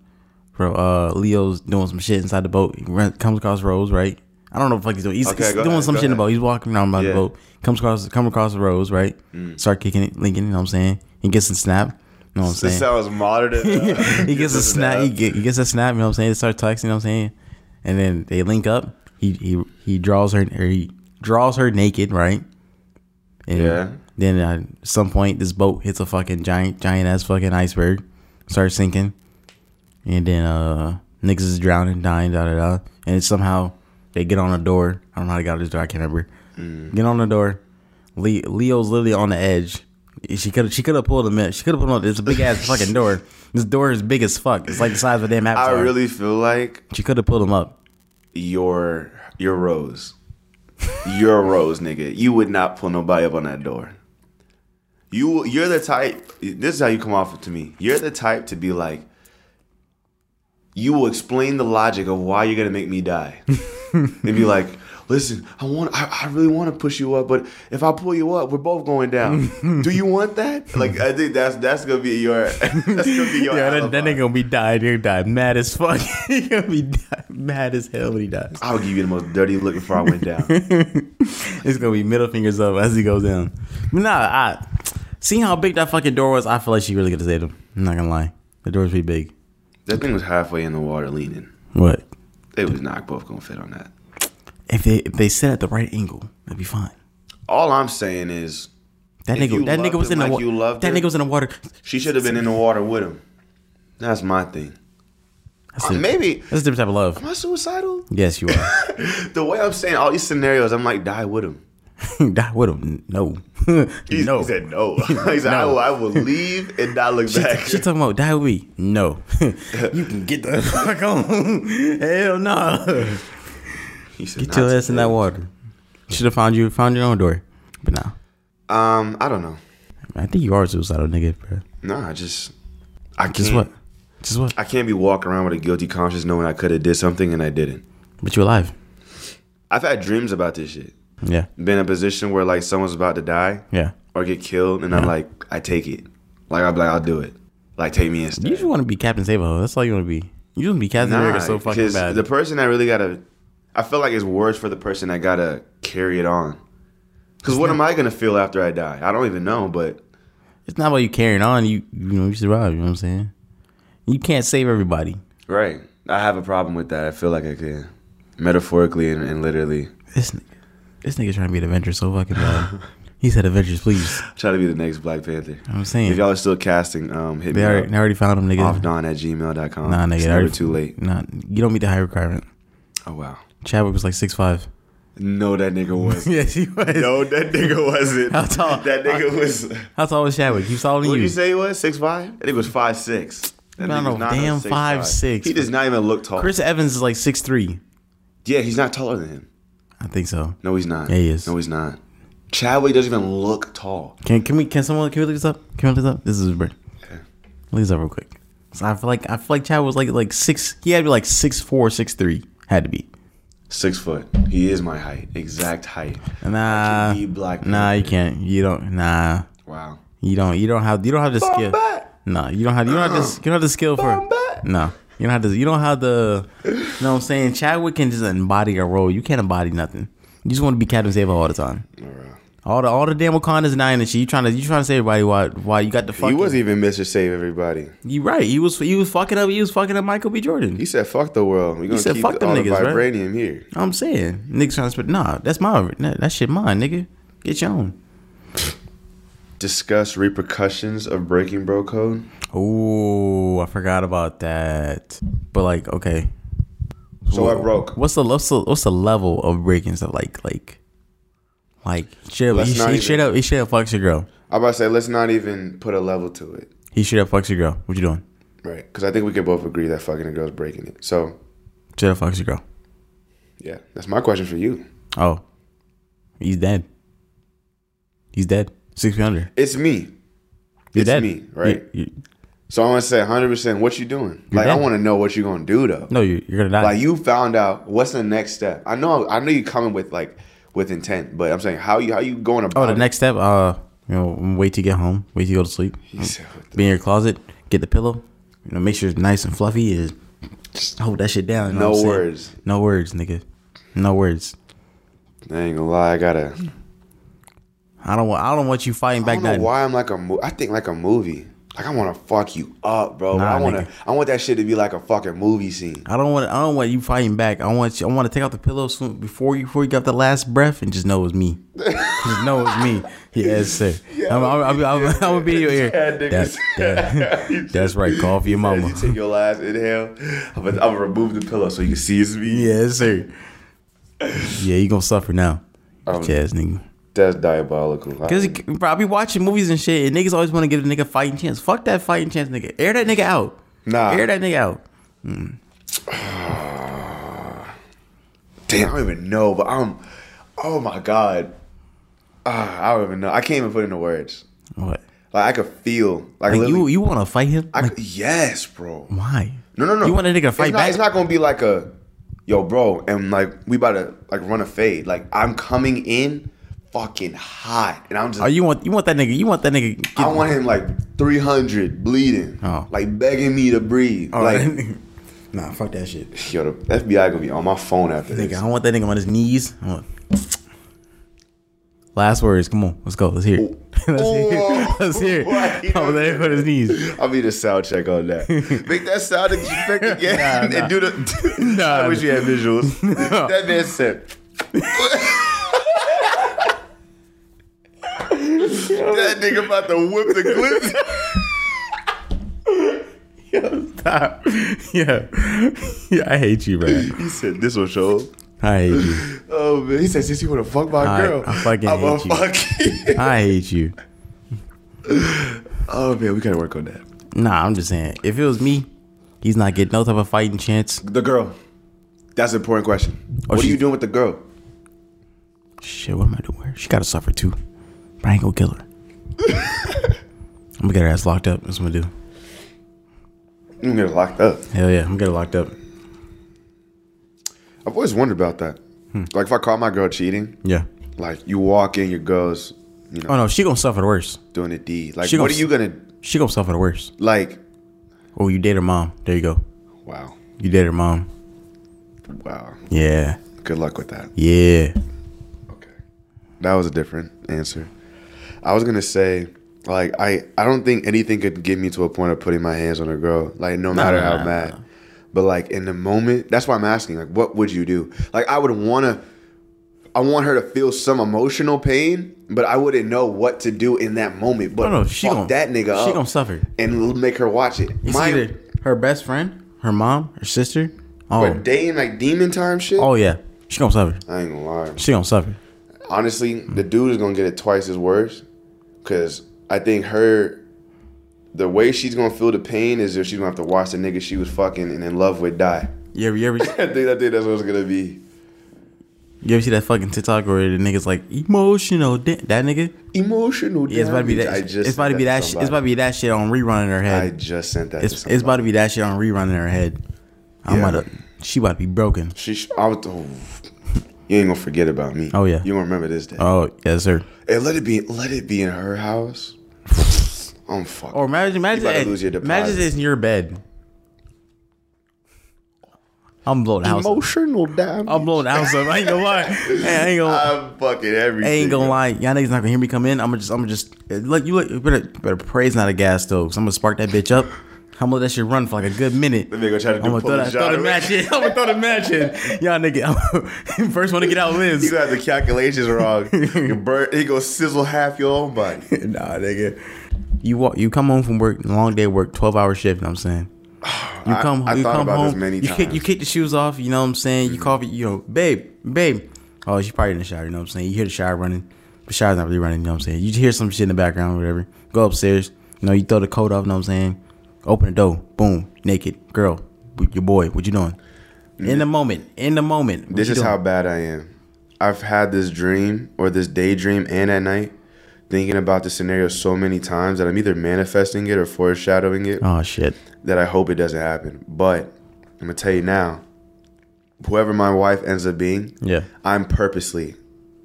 A: Bro, uh, Leo's doing some shit inside the boat. He run, comes across Rose, right? I don't know what the fuck he's doing. He's,
B: Okay,
A: he's doing
B: ahead,
A: some shit in the
B: ahead.
A: boat. He's walking around by
B: Yeah. Mm.
A: the boat. Comes across come across the Rose, right? Start kicking it, linking. You know what I'm saying? He gets a snap. You know what I'm saying?
B: This sounds modern.
A: he gets a snap. He, get, he gets a snap. You know what I'm saying? They start texting. You know what I'm saying? And then they link up. He he he draws her. Or he draws her naked, right? And
B: Yeah.
A: Then at some point, this boat hits a fucking giant, giant ass fucking iceberg, starts sinking, and then uh niggas is drowning, dying, da da da. And somehow they get on a door. I don't know how they got this door. I can't remember. Get on the door. Le- Leo's literally on the edge. She could she could have pulled him in. She could have pulled him. up. It's a big ass fucking door. This door is big as fuck. It's like the size of a damn
B: apartment
A: I
B: really feel like
A: She could have pulled him up.
B: you're you're Rose. You're Rose, nigga. You would not pull nobody up on that door. You you're the type. This is how you come off to me. You're the type to be like. You will explain the logic of why you're gonna make me die, and be like, "Listen, I want, I, I really want to push you up, but if I pull you up, we're both going down. Do you want that? Like, I think that's that's gonna be your that's gonna be your
A: Yeah,
B: alibi.
A: that nigga gonna be died. He gonna die mad as fuck. he gonna be die, mad as hell when he dies.
B: I'll give you the most dirty look before I went down.
A: It's gonna be middle fingers up as he goes down. But nah, I seeing how big that fucking door was. I feel like she really could have saved him. I'm not gonna lie. The door's pretty big.
B: That thing was halfway in the water leaning.
A: What?
B: It was not both gonna fit on that.
A: If they if they sit at the right angle, that'd be fine.
B: All I'm saying is
A: That nigga, that nigga was
B: him
A: in the water.
B: you loved
A: That
B: her-
A: nigga was in the water.
B: she should have been in the water with him. That's my thing.
A: That's
B: Uh,
A: a,
B: maybe
A: that's a different type of love.
B: am I suicidal?
A: Yes, you are.
B: The way I'm saying all these scenarios, I'm like die with him.
A: Die with him. No,
B: He,
A: no.
B: he said no. he said I, will, I will leave and not look
A: She,
B: back.
A: she talking about die with me. No, you can get the fuck on. Hell no.
B: He said,
A: Get your ass in that water. Should have found you found your own door. But nah,
B: Um, I don't know.
A: I think you are a suicidal nigga, bro.
B: No, I just I
A: Just
B: can't.
A: what? Just what?
B: I can't be walking around with a guilty conscience knowing I could have did something and I didn't.
A: But you're alive.
B: I've had dreams about this shit.
A: Yeah,
B: Been in a position where like someone's about to die
A: yeah.
B: or get killed, and I'm like, I take it. Like I'm like, I'll do it. Like take me instead.
A: You just want to be Captain Save-A-Ho. That's all you want to be. You want to be Captain
B: Nah,
A: America so fucking bad.
B: The person that really gotta, I feel like it's worse for the person that gotta carry it on. Because what am I gonna feel after I die? I don't even know. But
A: it's not about you carrying on. You you know you survive. You know what I'm saying? You can't save everybody.
B: right, I have a problem with that. I feel like I can, metaphorically and, and literally,
A: This nigga, this nigga trying to be an Avenger so fucking bad. he said Avengers, please.
B: try to be the next Black Panther.
A: You know I'm saying
B: If y'all are still casting, um, hit
A: they
B: me
A: already,
B: up.
A: they already found him, nigga.
B: Offdawn at gmail.com.
A: Nah, nigga,
B: it's never
A: already,
B: too late.
A: Nah, you don't meet the high requirement.
B: Oh wow.
A: Chadwick was like six five.
B: No, that nigga was.
A: yes, he was.
B: no, that nigga wasn't.
A: How tall?
B: That nigga was.
A: How tall was Chadwick? He's taller than
B: What
A: you.
B: did you say he was? Six five? That nigga was five six. That
A: No,
B: nigga's
A: no, damn
B: 6'5".
A: 5'6".
B: He does not even look tall.
A: Chris Evans is like six three.
B: Yeah, he's not taller than him.
A: I think so.
B: No, he's not.
A: Yeah, he is.
B: No, he's not. Chadwick doesn't even look tall.
A: Can can we can someone can we look this up? Can we look this up? This is.
B: Okay.
A: Look this up real quick. So I feel like I feel like Chad was like like six. He had to be like six four, six three. Had to be.
B: Six foot. He is my height. Exact height.
A: Nah,
B: Black
A: nah, you can't. You don't. Nah,
B: Wow.
A: you don't. You don't have. You don't have the skill. No, you don't have. You don't have. You don't have the skill for. No, you don't have the. You don't have the. You know what I'm saying? Chadwick can just embody a role. You can't embody nothing. You just want to be Captain Save all the time. All the all the damn Wakanda's and nine and shit. You trying to you trying to say everybody why why you got the
B: He
A: fucking.
B: wasn't even Mr. Save Everybody.
A: You right. He was he was fucking up. He was fucking up Michael B. Jordan.
B: He said, "Fuck the world. We're gonna
A: said,
B: keep
A: "Fuck them
B: all
A: niggas,"
B: the
A: right?
B: here."
A: I'm saying niggas trying to spit. Nah, that's my that, that shit mine, nigga. Get your own.
B: Discuss repercussions of breaking bro code.
A: Oh, I forgot about that. But like, okay,
B: So I broke.
A: what's the what's the what's the level of breaking stuff like like like straight he, he straight up he straight up fucks your girl.
B: I'm about to say, let's not even put a level to it,
A: He straight up fucks your girl. What you doing?
B: right? Because I think we can both agree that fucking a girl's breaking it. So
A: Straight up fucks your girl.
B: yeah, that's my question for you.
A: Oh, he's dead. He's dead. Six feet under.
B: It's me.
A: You're
B: it's
A: dead.
B: me, right?
A: You- you-
B: So I want to say 100. percent What you doing?
A: You're
B: like I want to know what you're gonna do though.
A: no, you, you're gonna die.
B: Like you found out what's the next step. I know. I know you coming with like with intent, but I'm saying how you how you going about.
A: Oh, the
B: it?
A: next step, uh, you know, wait to get home, wait to go to sleep,
B: said,
A: be in your closet, get the pillow, you know, make sure it's nice and fluffy. Is just hold that shit down. you know
B: No
A: I'm saying?
B: words.
A: No words, nigga. No words.
B: I ain't gonna lie. I gotta.
A: I don't want. I don't want you fighting
B: I
A: back
B: don't know why I'm like a. Mo- I think like a movie. Like I want to fuck you up, bro.
A: Nah,
B: I want to. I want that shit to be like a fucking movie scene.
A: I don't want. I don't want you fighting back. I want. You, I want to take out the pillow soon before you before you got the last breath and just know it's me. just know it's me. Yes, sir. I'm, I'm, I'm, I'm, I'm gonna be in your ear.
B: Yeah.
A: That's, that- that's right. Call for your mama.
B: you take your last inhale, I'm gonna, I'm gonna remove the pillow so you can see it's me.
A: Yes, sir. Yeah, you gonna suffer now.
B: Um,
A: Jazz nigga.
B: That's diabolical.
A: Cause he, bro, I be watching movies and shit, and niggas always want to give a nigga fighting chance. Fuck that fighting chance, nigga. Air that nigga out.
B: Nah.
A: Air that nigga out.
B: Damn, I don't even know, but I'm. Oh my god. Ah, I don't even know. I can't even put into words.
A: What?
B: Like I could feel like,
A: Like you, you want to fight him?
B: I
A: Like,
B: yes, bro.
A: why?
B: No, no, no.
A: You want a nigga to fight
B: it's not,
A: back?
B: It's not gonna be like a, yo, bro, and like we about to like run a fade. Like I'm coming in, fucking hot, and I'm just.
A: Oh, you want you want that nigga? You want that nigga? Get,
B: I want him like 300 bleeding,
A: Oh.
B: like begging me to breathe.
A: Oh,
B: like,
A: nah, fuck that shit,
B: yo, the FBI gonna be on my phone after this
A: nigga.
B: this.
A: I want that nigga on his knees. I want- Last words. Come on, let's go. Let's hear it. let's hear it. Let's hear it. There on his knees.
B: I'll be the sound check on that. Make that sound effect again
A: Nah, nah.
B: and do the.
A: Nah,
B: I wish you had visuals. that man said. That nigga about to whip the glitz.
A: Yo, stop. Yeah, yeah. I hate you, man.
B: he said this will show.
A: I hate you.
B: Oh man, he said since you want to fuck my
A: I-
B: girl,
A: I fucking
B: I'ma
A: hate you. I hate you.
B: oh man, we gotta work on that.
A: Nah, I'm just saying. If it was me, he's not getting no type of fighting chance.
B: The girl. That's an important question. Oh, what are you doing with the girl?
A: Shit, what am I doing? She gotta suffer too. But I ain't gonna kill her. I'm gonna get her ass locked up. That's what I'm gonna do.
B: You gonna get her locked up.
A: Hell yeah, I'm gonna get her locked up.
B: I've always wondered about that.
A: Hmm.
B: Like if I caught my girl cheating,
A: Yeah.
B: like you walk in, your girl's, you know,
A: Oh no, she gonna suffer the worst.
B: doing a deed. Like
A: She
B: what are you gonna
A: She gonna suffer the worst.
B: like?
A: Oh, you date her mom. There you go.
B: Wow,
A: You date her mom.
B: wow.
A: Yeah.
B: Good luck with that.
A: Yeah.
B: Okay, that was a different answer. I was gonna say, like, I I don't think anything could get me to a point of putting my hands on a girl. Like, no matter
A: no,
B: how
A: no,
B: mad.
A: no.
B: But like in the moment, that's why I'm asking. Like, what would you do? Like, I would wanna. I want her to feel some emotional pain, but I wouldn't know what to do in that moment. But
A: No, no, she
B: fuck
A: gon-
B: that nigga
A: she
B: up
A: gonna suffer.
B: and make her watch it.
A: It's
B: My,
A: either her best friend, her mom, her sister. Oh,
B: but dating like demon time shit.
A: oh yeah. She gonna suffer.
B: I ain't gonna lie.
A: She gonna suffer.
B: Honestly, the dude is gonna get it twice as worse, cause I think her, the way she's gonna feel the pain is if she's gonna have to watch the nigga she was fucking and in love with die.
A: Yeah, ever,
B: I think I think that's what it's gonna be.
A: you ever see that fucking TikTok where the niggas like emotional? da- That nigga.
B: Emotional.
A: Yeah, it's about to be that.
B: I just
A: it's about to be that. sh- It's about to be that shit on rerun in her head.
B: I just sent that.
A: It's it's about to be that shit on rerun in her head. I'm
B: Yeah.
A: about to. She about to be broken.
B: She. sh- I was. Oh, you ain't gonna forget about me.
A: Oh, yeah.
B: You gonna remember this day.
A: Oh yes sir.
B: Hey, let it be. Let it be in her house. I'm fucking.
A: Or imagine, imagine,
B: about to lose your
A: imagine
B: deposit.
A: it's in your bed. I'm blowing the house.
B: emotional damage.
A: I'm blowing the house up. I ain't gonna lie. Hey, I ain't gonna.
B: I'm fucking everything.
A: I ain't gonna lie. Y'all niggas not gonna hear me come in. I'm gonna just. I'm gonna just. Look, you look. You better, better pray it's not a gas stove. So I'm gonna spark that bitch up. I'm gonna let that shit run for like a good minute.
B: Let me go try to
A: I'm gonna throw, that, throw the match in. I'm gonna throw the match in. Y'all nigga. First one to get out lives.
B: You got the calculations wrong. bird, he go sizzle half your own body.
A: nah, nigga. You walk. You come home from work. Long day work. Twelve hour shift. You know what I'm saying. You come.
B: I
A: you
B: thought
A: come
B: about this
A: home.
B: many
A: you kick.
B: times.
A: You kick the shoes off. You know what I'm saying. You mm-hmm. call. You know, babe, babe. Oh, she's probably in the shower. You know what I'm saying. You hear the shower running. The shower's not really running. You know what I'm saying. You hear some shit in the background, or whatever. Go upstairs. You know, you throw the coat off. You know what I'm saying. Open the door. Boom. Naked girl. Your boy. What you doing? In the moment. In the moment.
B: This is
A: doing?
B: how bad I am. I've had this dream or this daydream and at night thinking about the scenario so many times that I'm either manifesting it or foreshadowing it
A: Oh shit.
B: that I hope it doesn't happen. But I'm gonna tell you now, whoever my wife ends up being,
A: Yeah.
B: I'm purposely,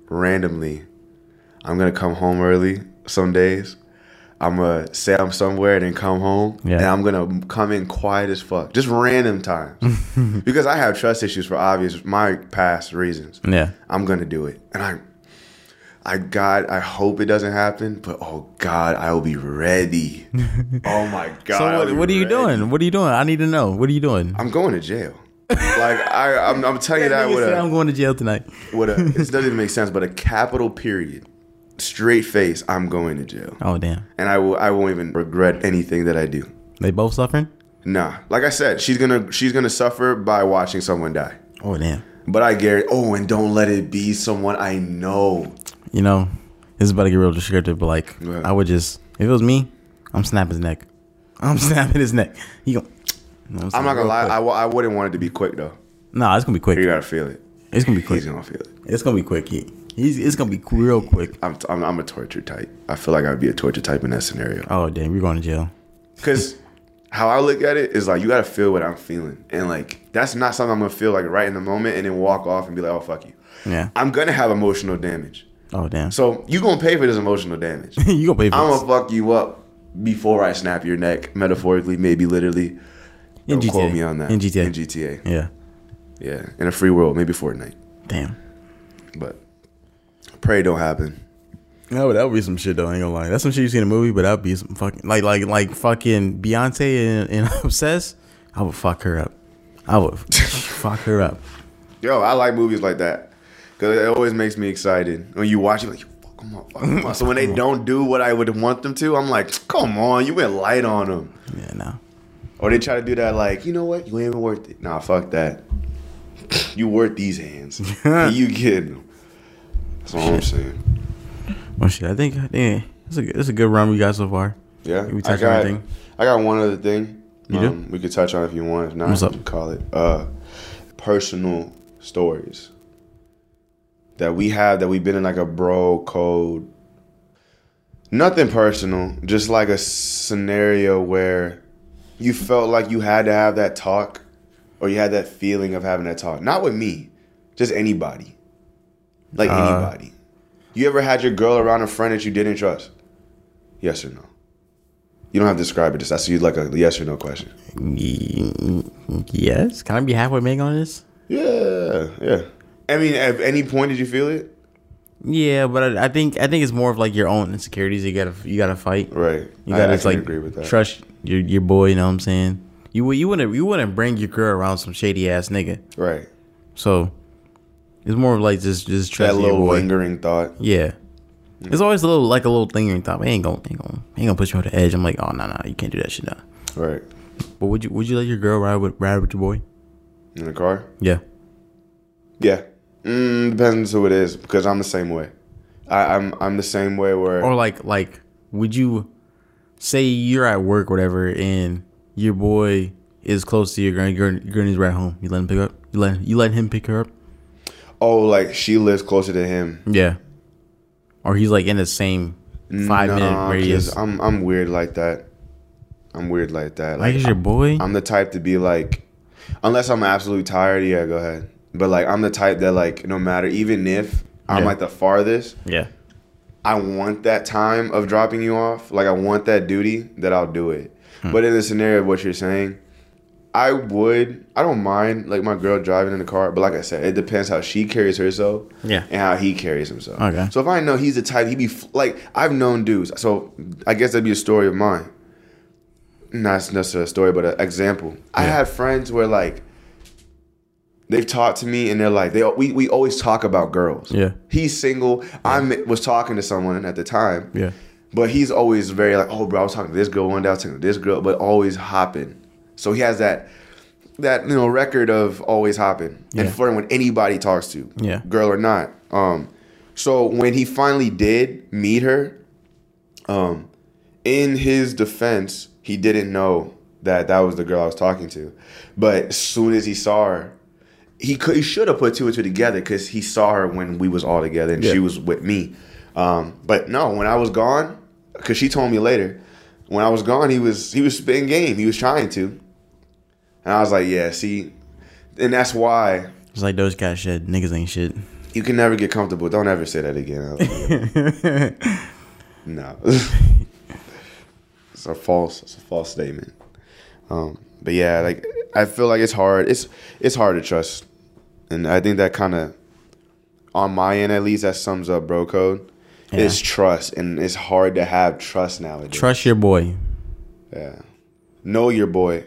B: randomly, I'm gonna come home early some days. I'm gonna say I'm somewhere and then come home,
A: Yeah.
B: and I'm gonna come in quiet as fuck, just random times, because I have trust issues for obvious my past reasons.
A: Yeah.
B: I'm gonna do it, and I, I God, I hope it doesn't happen, but oh God, I will be ready. oh my God!
A: So what, what are you
B: ready.
A: doing? What are you doing? I need to know. What are you doing?
B: I'm going to jail. like I, I'm, I'm telling you that
A: Nigga
B: with
A: said,
B: a,
A: I'm going to jail tonight.
B: with a, it doesn't even make sense, but a capital period, straight face. I'm going to jail,
A: Oh damn.
B: and I will, I won't even regret anything that I do.
A: They both suffering?
B: Nah, like I said, she's gonna, she's gonna suffer by watching someone die.
A: Oh damn.
B: But I guarantee. Oh, and don't let it be someone I know.
A: You know, this is about to get real descriptive, but like,
B: Yeah.
A: I would just, if it was me, I'm snapping his neck. I'm snapping his neck. He go. You know what
B: I'm not gonna lie. I, w- I wouldn't want it to be quick though.
A: Nah, it's gonna be quick.
B: You gotta feel it.
A: It's gonna be quick.
B: He's gonna feel it.
A: It's gonna be quick. He, he's, it's gonna be real quick.
B: I'm, I'm I'm a torture type. I feel like I'd be a torture type in that scenario.
A: Oh damn, you're going to jail.
B: Because how I look at it is like you gotta feel what I'm feeling, and like that's not something I'm gonna feel like right in the moment, and then walk off and be like, oh fuck you.
A: Yeah.
B: I'm gonna have emotional damage.
A: Oh damn.
B: So you gonna pay for this emotional damage.
A: you gonna pay for
B: I'm
A: this.
B: gonna fuck you up before I snap your neck, metaphorically, maybe literally.
A: In
B: Don't quote me on that.
A: In GTA.
B: In GTA.
A: Yeah.
B: Yeah. In a free world, maybe Fortnite.
A: Damn.
B: But pray don't happen.
A: No, but that would be some shit though. I ain't gonna lie. That's some shit you see in a movie, but that'd be some fucking like like like fucking Beyonce and, and Obsessed. I would fuck her up. I would fuck her up.
B: Yo, I like movies like that because it always makes me excited when you watch it. Like, fuck them up, fuck 'em up. So when they don't do what I would want them to, I'm like, come on, you went light on them.
A: Yeah, no.
B: Or they try to do that, like, you know what, you ain't even worth it. Nah, fuck that. You worth these hands. you getting them. That's all I'm saying.
A: Well, shit. I think I think it's a it's a good run we got so far.
B: Yeah,
A: We
B: I
A: touch on
B: got,
A: everything?
B: I got one other thing. Um,
A: You do?
B: We could touch on if you want. If not,
A: What's up?
B: call it uh, personal stories that we have that we've been in like a bro code. Nothing personal, just like a scenario where you felt like you had to have that talk, or you had that feeling of having that talk. Not with me, just anybody, like
A: Uh,
B: anybody. You ever had your girl around a friend that you didn't trust? Yes or no? You don't have to describe it. Just ask you like a yes or no question.
A: Yes. Can I be halfway make on this?
B: Yeah, yeah. I mean, at any point did you feel it?
A: Yeah, but I, I think I think it's more of like your own insecurities. You gotta you gotta fight.
B: Right.
A: You
B: I-
A: gotta
B: I, can
A: like
B: agree with that.
A: trust your your boy. You know what I'm saying? You you wouldn't you wouldn't bring your girl around some shady ass nigga.
B: Right.
A: So it's more of like just just
B: That little
A: boy.
B: lingering thought.
A: Yeah. It's always a little like a little lingering thought. Ain't gonna ain't gonna ain't gonna put you over the edge. I'm like, oh no no, you can't do that shit now.
B: Right.
A: But would you would you let your girl ride with ride with your boy?
B: In the car.
A: Yeah.
B: Yeah. Mm, depends who it is because I'm the same way. I, I'm I'm the same way where
A: Or like like would you say you're at work or whatever and your boy is close to your girl, your girl needs right home. You let him pick up. You let you let him pick her up.
B: Oh like she lives closer to him.
A: Yeah. Or he's like in the same five
B: Nah,
A: minute radius.
B: I'm I'm weird like that. I'm weird like that.
A: Like is your boy?
B: I'm the type to be like, unless I'm absolutely tired, yeah, go ahead. But like, I'm the type that like, no matter, even if I'm
A: Yeah.
B: like the farthest,
A: yeah.
B: I want that time of dropping you off. Like, I want that duty that I'll do it.
A: Hmm.
B: But in the scenario of what you're saying, I would, I don't mind like my girl driving in the car. But like I said, it depends how she carries herself
A: Yeah.
B: and how he carries himself.
A: Okay.
B: So if I know he's the type, he be like, I've known dudes. So I guess that'd be a story of mine. Not necessarily a story, but an example. I
A: Yeah.
B: had friends where like they've talked to me and they're like they we, we always talk about girls.
A: Yeah.
B: He's single. I was talking to someone at the time.
A: Yeah.
B: But he's always very like, oh, bro, I was talking to this girl one day, I was talking to this girl, but always hopping. So he has that that you know record of always hopping and flirting with anybody he talks to,
A: Yeah.
B: girl or not. Um, so when he finally did meet her, um, in his defense, he didn't know that that was the girl I was talking to. But as soon as he saw her, he could he should have put two and two together because he saw her when we was all together and
A: Yeah.
B: she was with me. Um, but no, when I was gone, because she told me later, when I was gone, he was he was spitting game. He was trying to, and I was like, yeah, see, and that's why
A: It's like those guys shit. Niggas ain't shit.
B: you can never get comfortable. Don't ever say that again. Like, no, it's a false. It's a false statement. Um, but yeah, like I feel like it's hard. It's it's hard to trust, and I think that kind of, on my end at least, that sums up bro code.
A: Yeah.
B: Is trust, and it's hard to have trust nowadays.
A: Trust your boy.
B: Yeah, know your boy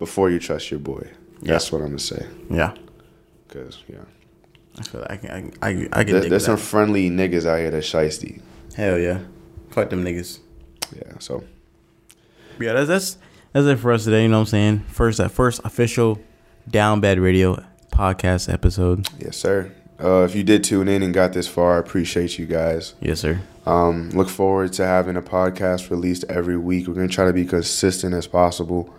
B: before you trust your boy. That's what I'm gonna say.
A: Yeah.
B: Cause yeah,
A: I feel like I can I, I, I can
B: there,
A: dig
B: there's some
A: that.
B: friendly niggas out here that shiesty.
A: Hell yeah. Fuck them niggas.
B: Yeah, so
A: Yeah, that's that's that's it for us today. You know what I'm saying? First, that first official Down Bad Radio podcast episode.
B: Yes, sir. Uh, if you did tune in and got this far, I appreciate you guys.
A: Yes, sir.
B: Um, look forward to having a podcast released every week. We're going to try to be consistent as possible.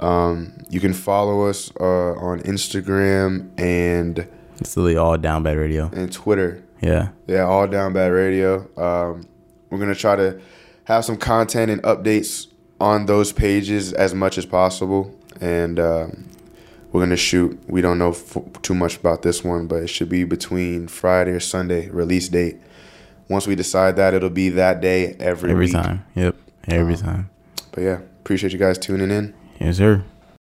B: Um, you can follow us uh, on Instagram and
A: It's literally all down bad radio.
B: and Twitter.
A: Yeah.
B: Yeah, all down bad radio. Um, we're gonna try to have some content and updates on those pages as much as possible, and um, we're gonna shoot. We don't know f- too much about this one, but it should be between Friday or Sunday release date. Once we decide that, it'll be that day every
A: Every
B: week.
A: time. Yep. Every
B: Um,
A: time.
B: But yeah, appreciate you guys tuning in.
A: Yes, sir.